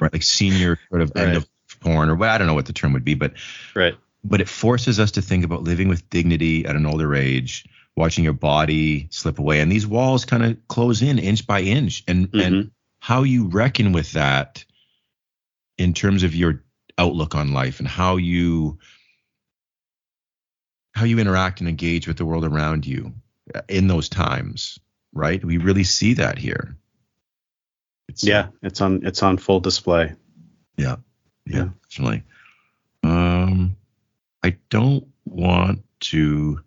right, like senior sort of end of porn or well, I don't know what the term would be, but Right. but it forces us to think about living with dignity at an older age, watching your body slip away, and these walls kind of close in inch by inch, and and Mhm. how you reckon with that in terms of your outlook on life and how you how you interact and engage with the world around you uh, in those times, right? We really see that here. It's, Yeah. It's on it's on full display. Yeah, yeah, Yeah. definitely. Um, I don't want to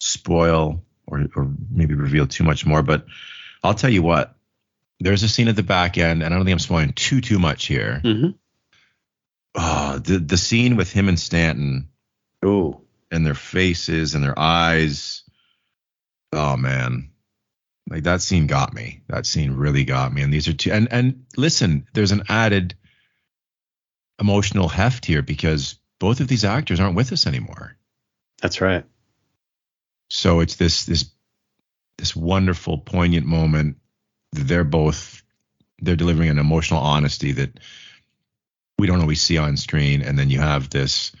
spoil or, or maybe reveal too much more, but I'll tell you what. There's a scene at the back end, and I don't think I'm spoiling too too much here. Mm-hmm. Oh, the the scene with him and Stanton Ooh. and their faces and their eyes. Oh man. Like that scene got me. That scene really got me. And these are two and and listen, there's an added emotional heft here because both of these actors aren't with us anymore. That's right. So it's this this this wonderful poignant moment they're both they're delivering an emotional honesty that we don't always see on screen and then you have this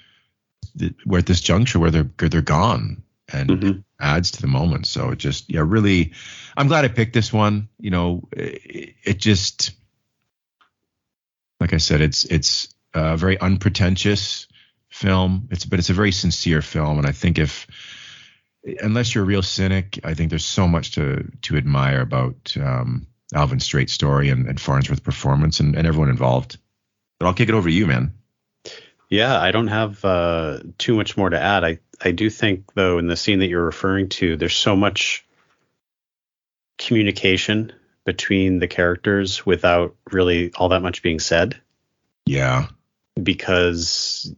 th- we're at this juncture where they're they're gone and Mhm. Adds to the moment. So it just yeah really i'm glad i picked this one. You know it, it just like i said it's it's a very unpretentious film. It's but it's a very sincere film. And i think if unless you're a real cynic i think there's so much to to admire about um alvin straight's story and, and farnsworth's performance and, and everyone involved. But i'll kick it over to you man Yeah, I don't have uh, too much more to add. I, I do think, though, in the scene that you're referring to, there's so much communication between the characters without really all that much being said. yeah Because,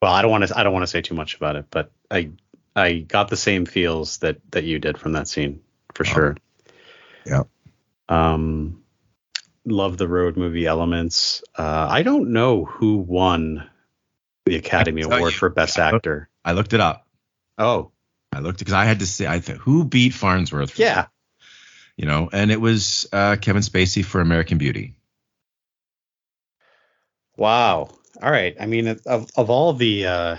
well, I don't want to I don't want to say too much about it, but I I got the same feels that that you did from that scene for Oh. sure. Yeah. Um, love the road movie elements. Uh, I don't know who won the Academy Award you. for Best Actor. i looked it up Oh, i looked because i had to say i th- who beat farnsworth yeah. you know and it was uh, kevin spacey for american beauty Wow. All right. I mean, of of all the uh,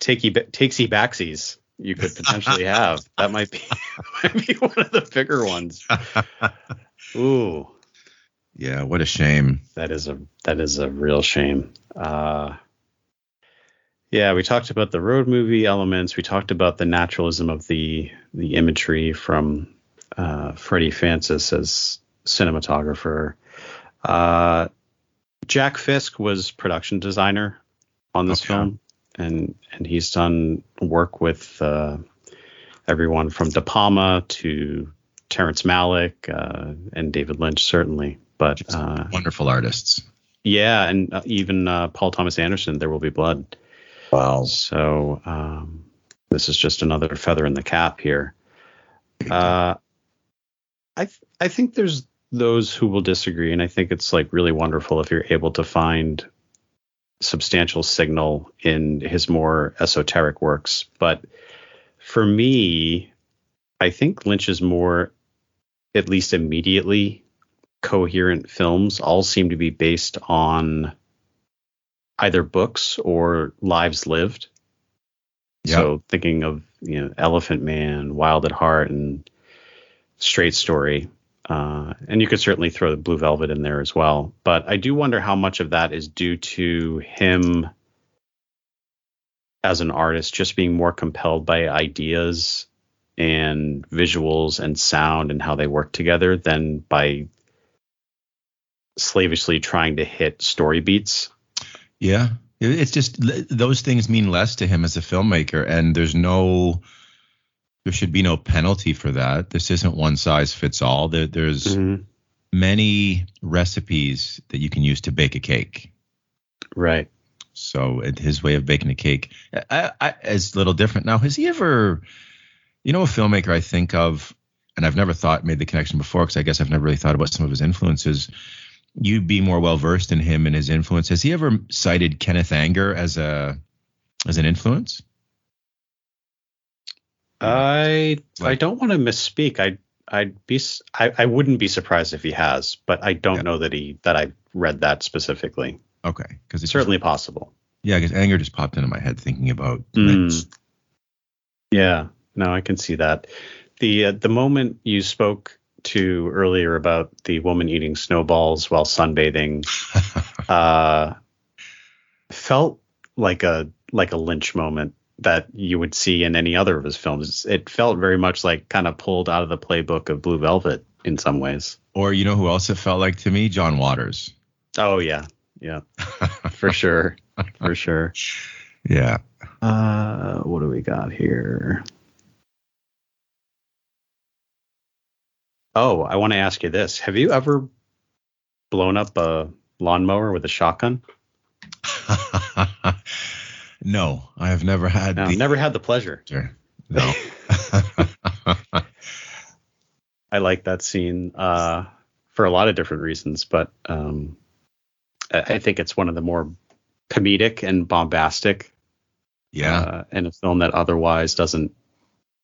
takey takesy backsies you could potentially have, that might be might be one of the bigger ones. Ooh. yeah what a shame That is a that is a real shame. Uh, yeah, we talked about the road movie elements. We talked about the naturalism of the the imagery from uh, Freddie Francis as cinematographer. Uh, Jack Fisk was production designer on this Okay. film, and and he's done work with uh, everyone from De Palma to Terrence Malick uh, and David Lynch, certainly. But uh, wonderful artists yeah, and uh, even uh, Paul Thomas Anderson, There Will Be Blood. wow So um, this is just another feather in the cap here. Uh, I th- I think there's those who will disagree, and I think it's like really wonderful if you're able to find substantial signal in his more esoteric works. But for me, I think Lynch is more, at least immediately, coherent films all seem to be based on either books or lives lived. Yeah. So thinking of you know Elephant Man, Wild at Heart, and Straight Story, uh, and you could certainly throw the Blue Velvet in there as well. But I do wonder how much of that is due to him as an artist just being more compelled by ideas and visuals and sound and how they work together than by slavishly trying to hit story beats. Yeah, it's just those things mean less to him as a filmmaker, and there's no, there should be no penalty for that. This isn't one size fits all. There, there's mm-hmm. many recipes that you can use to bake a cake. Right. So his way of baking a cake I, I, is a little different. Now, has he ever, you know, a filmmaker I think of, and I've never thought made the connection before because I guess I've never really thought about some of his influences. You'd be more well versed in him and his influence. Has he ever cited Kenneth Anger as a as an influence? I I don't want to misspeak. I I'd be I wouldn't be surprised if he has, but I don't Yeah. know that he that I read that specifically. Okay, because it's Certainly possible. yeah, because Anger just popped into my head thinking about. Mm. Yeah, no, I can see that. The uh, the moment you spoke to earlier about the woman eating snowballs while sunbathing uh, felt like a like a Lynch moment that you would see in any other of his films. It felt very much like kind of pulled out of the playbook of Blue Velvet in some ways. or you know who else it felt like to me? John Waters. Oh yeah, yeah, for sure, for sure. Yeah. Uh, what do we got here? Oh, I want to ask you this: Have you ever blown up a lawnmower with a shotgun? no, I have never had. No, the, never had the pleasure. No. I like that scene uh, for a lot of different reasons, but um, I, I think it's one of the more comedic and bombastic yeah. uh, in a film that otherwise doesn't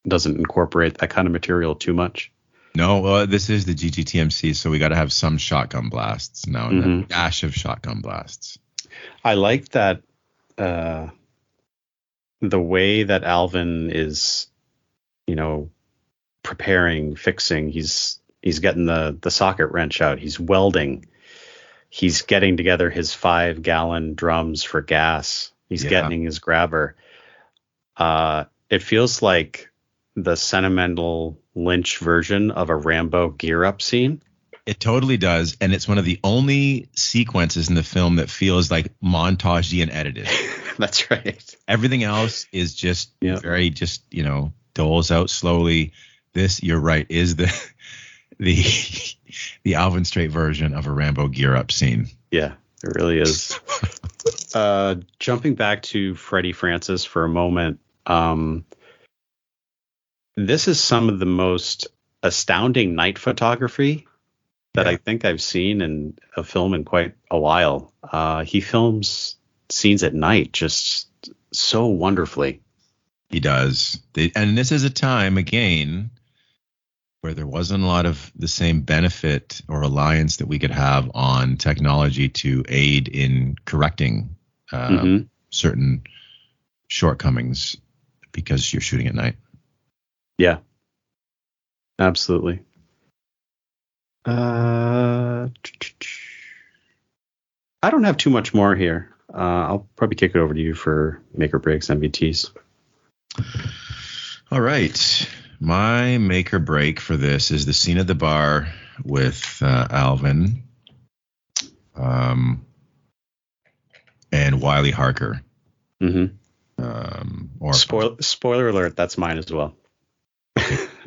doesn't incorporate that kind of material too much. No, uh, this is the GGTMC, so we got to have some shotgun blasts now and then. Dash of shotgun blasts. I like that uh, the way that Alvin is, you know, preparing, fixing. He's he's getting the the socket wrench out. He's welding. He's getting together his five gallon drums for gas. He's Yeah. getting his grabber. Uh, it feels like the sentimental Lynch version of a Rambo gear up scene. It totally does, and it's one of the only sequences in the film that feels like montagey and edited. That's right. Everything else is just Yeah. very just you know doles out slowly. This, you're right, is the the the Alvin Straight version of a Rambo gear up scene. Yeah, it really is. uh, jumping back to Freddie Francis for a moment, um, this is some of the most astounding night photography that I think I've seen in a film in quite a while. Uh, he films scenes at night just so wonderfully. He does. They, and this is a time again where there wasn't a lot of the same benefit or reliance that we could have on technology to aid in correcting uh, Mhm. certain shortcomings because you're shooting at night. Yeah, absolutely. Uh, I don't have too much more here. Uh, I'll probably kick it over to you for make or breaks MVTs. All right. My make or break for this is the scene at the bar with uh, Alvin um, and Wiley Harker. Mm-hmm. Um, or Spoil- spoiler alert, that's mine as well.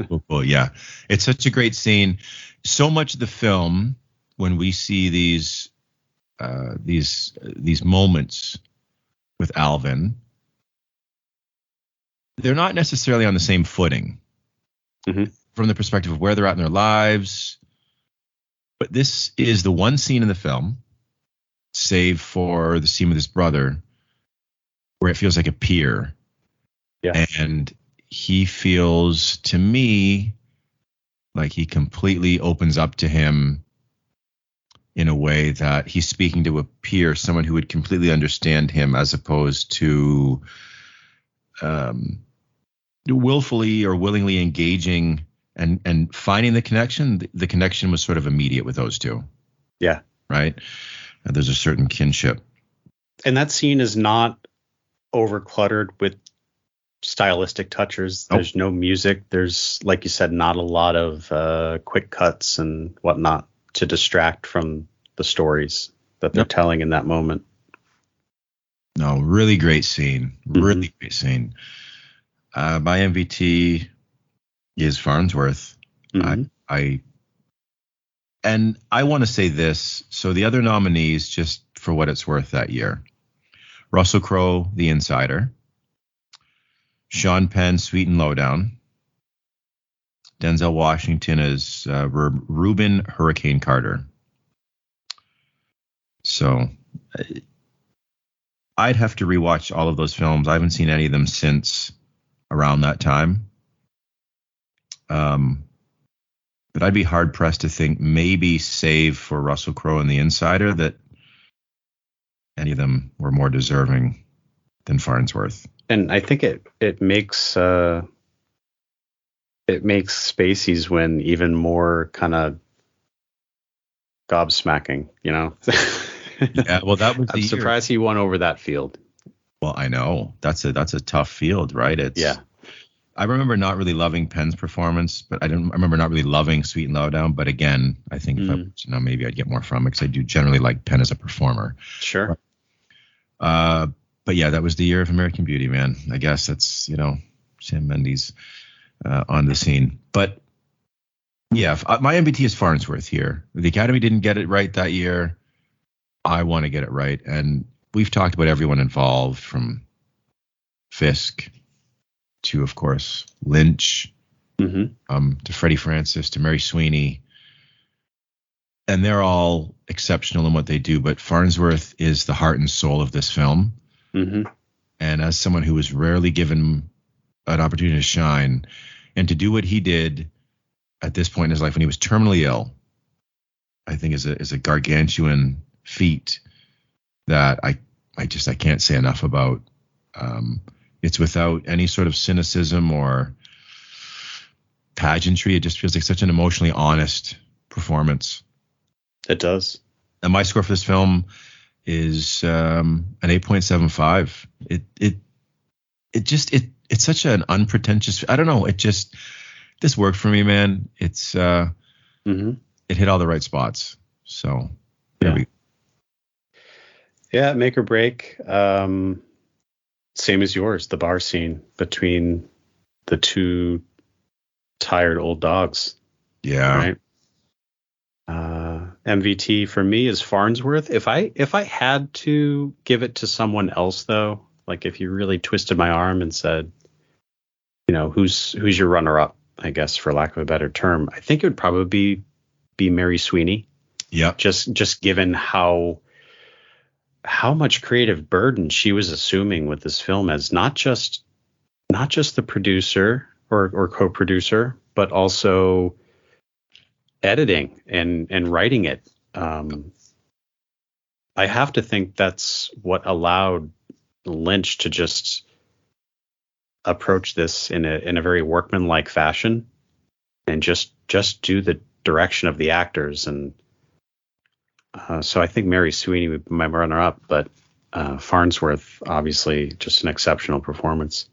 Well, well, yeah, it's such a great scene. So much of the film, when we see these uh, these these moments with Alvin, they're not necessarily on the same footing Mhm. from the perspective of where they're at in their lives, But this is the one scene in the film, save for the scene with his brother, where it feels like a peer. Yeah. And he feels to me like he completely opens up to him in a way that he's speaking to a peer, someone who would completely understand him, as opposed to um, willfully or willingly engaging and and finding the connection. The, connection was sort of immediate with those two, Yeah. right? And there's a certain kinship. And that scene is not over cluttered with stylistic touches. Nope. There's no music. There's, like you said, not a lot of uh, quick cuts and whatnot to distract from the stories that they're Yep. telling in that moment. No, really great scene. Mhm. Really great scene. Uh, my MVT is Farnsworth. Mhm. I and I want to say this. So the other nominees, just for what it's worth that year, Russell Crowe, The Insider, Sean Penn, Sweet and Lowdown, Denzel Washington as uh, Hurricane Carter. So I'd have to rewatch all of those films. I haven't seen any of them since around that time. Um, but I'd be hard pressed to think maybe save for Russell Crowe and The Insider that any of them were more deserving than Farnsworth. And I think it it makes uh, it makes Spacey's win even more kind of gobsmacking. You know, Yeah, well, that was I'm year- surprised he won over that field. Well, I know that's a that's a tough field, right? It's Yeah. I remember not really loving Penn's performance, but I didn't. I remember not really loving Sweet and Lowdown. But again, I think if I Mm. you know maybe I'd get more from it because I do generally like Penn as a performer. Sure. Uh, but yeah, that was the year of American Beauty, man. I guess that's you know Sam Mendes uh, on the scene. But yeah, uh, my MVT is Farnsworth here. The Academy didn't get it right that year. I want to get it right, and we've talked about everyone involved from Fisk to, of course, Lynch, hmm um, to Freddie Francis, to Mary Sweeney. And they're all exceptional in what they do, but Farnsworth is the heart and soul of this film. Hmm And as someone who was rarely given an opportunity to shine and to do what he did at this point in his life when he was terminally ill, I think is a is a gargantuan feat that I I just I can't say enough about. Um, it's without any sort of cynicism or pageantry. It just feels like such an emotionally honest performance. It does. And my score for this film is um, an 8.75. It it it just it it's such an unpretentious. I don't know. It just this worked for me, man. It's uh, hmm it hit all the right spots. So there Yeah. we Yeah, make or break. Um, same as yours, the bar scene between the two tired old dogs, yeah. right? MVT for me is Farnsworth. If I if I had to give it to someone else though, like if you really twisted my arm and said, you know, who's who's your runner up, I guess for lack of a better term, I think it would probably be be Mary Sweeney Yeah. just just given how how much creative burden she was assuming with this film as not just not just the producer or, or co-producer but also editing and and writing it um i have to think that's what allowed lynch to just approach this in a in a very workmanlike fashion and just just do the direction of the actors and uh, so I think Mary Sweeney would be my runner up, but uh, Farnsworth obviously just an exceptional performance.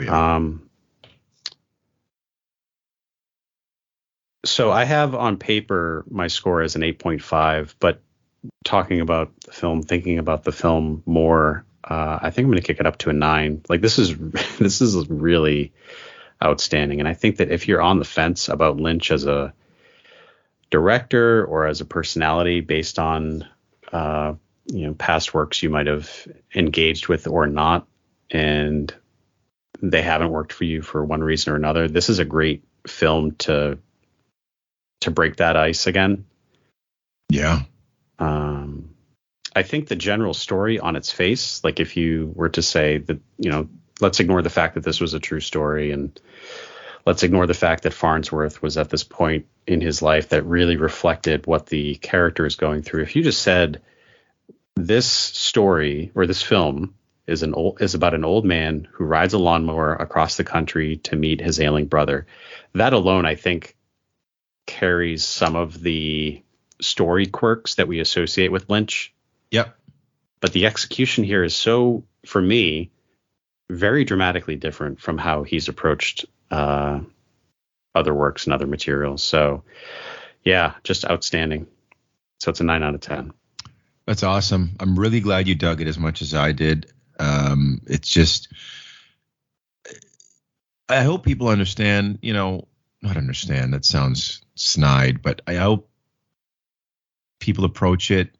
Yeah. Um, so I have on paper my score as an 8.5, but talking about the film, thinking about the film more, uh, I think I'm going to kick it up to a nine. Like this is this is really outstanding, and I think that if you're on the fence about Lynch as a director or as a personality based on uh, you know past works you might have engaged with or not, and they haven't worked for you for one reason or another. This is a great film to to break that ice again Yeah. Um, I think the general story on its face, like if you were to say that, you know, let's ignore the fact that this was a true story and let's ignore the fact that Farnsworth was at this point in his life that really reflected what the character is going through. If you just said this story or this film is an old is about an old man who rides a lawnmower across the country to meet his ailing brother, that alone I think carries some of the story quirks that we associate with Lynch. Yep. But the execution here is so, for me, very dramatically different from how he's approached uh, other works and other materials. So, yeah, just outstanding. So it's a nine out of ten. That's awesome. I'm really glad you dug it as much as I did. Um, it's just, I hope people understand. You know, not understand. That sounds snide, but I hope people approach it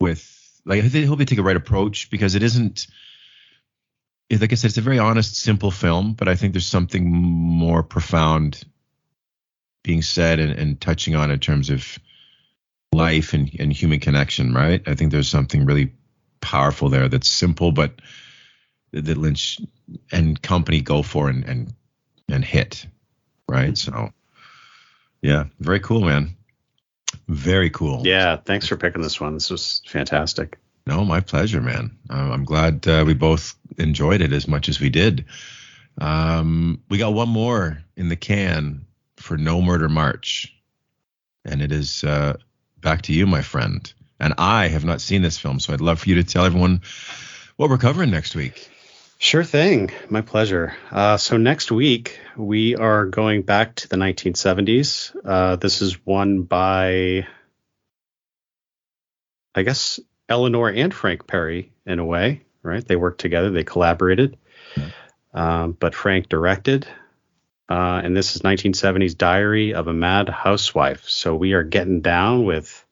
with like I hope they take a right approach because it isn't like I said, it's a very honest, simple film, but I think there's something more profound being said and, and touching on in terms of life and, and human connection, right? I think there's something really powerful there that's simple, but that Lynch and company go for and and, and hit, right? So, yeah, very cool, man. Very cool. Yeah, thanks for picking this one. This was fantastic. No, my pleasure, man. Uh, I'm glad uh, we both enjoyed it as much as we did. Um, we got one more in the can for No Murder March, and it is uh, back to you, my friend. And I have not seen this film, so I'd love for you to tell everyone what we're covering next week. Sure thing. My pleasure. Uh, so next week we are going back to the 1970s. Uh, this is one by, I guess, Eleanor and Frank Perry in a way, right? They worked together, they collaborated. Um, but Frank directed. Uh, and this is 1970s Diary of a Mad Housewife. So we are getting down with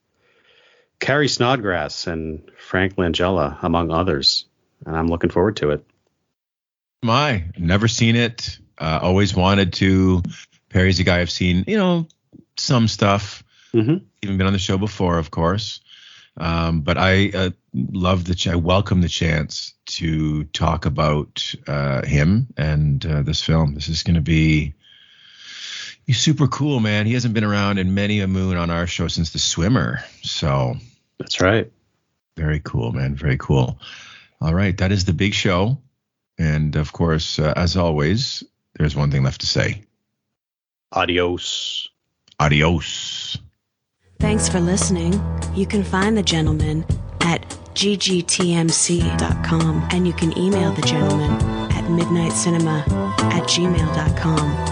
Carrie Snodgress and Frank Langella, among others. And I'm looking forward to it. My, never seen it. Uh, always wanted to. Perry's a guy I've seen, you know, some stuff. Mm-hmm. Even been on the show before, of course. Um, but I uh, love the ch- I welcome the chance to talk about uh, him and uh, this film. This is going to be he's super cool, man. He hasn't been around in many a moon on our show since The Swimmer, so That's right. very cool, man. Very cool. All right, that is the big show, and of course, uh, as always, there's one thing left to say. Adios. Adios. Thanks for listening. You can find the gentleman at ggtmc.com and you can email the gentleman at midnitecinema at gmail.com.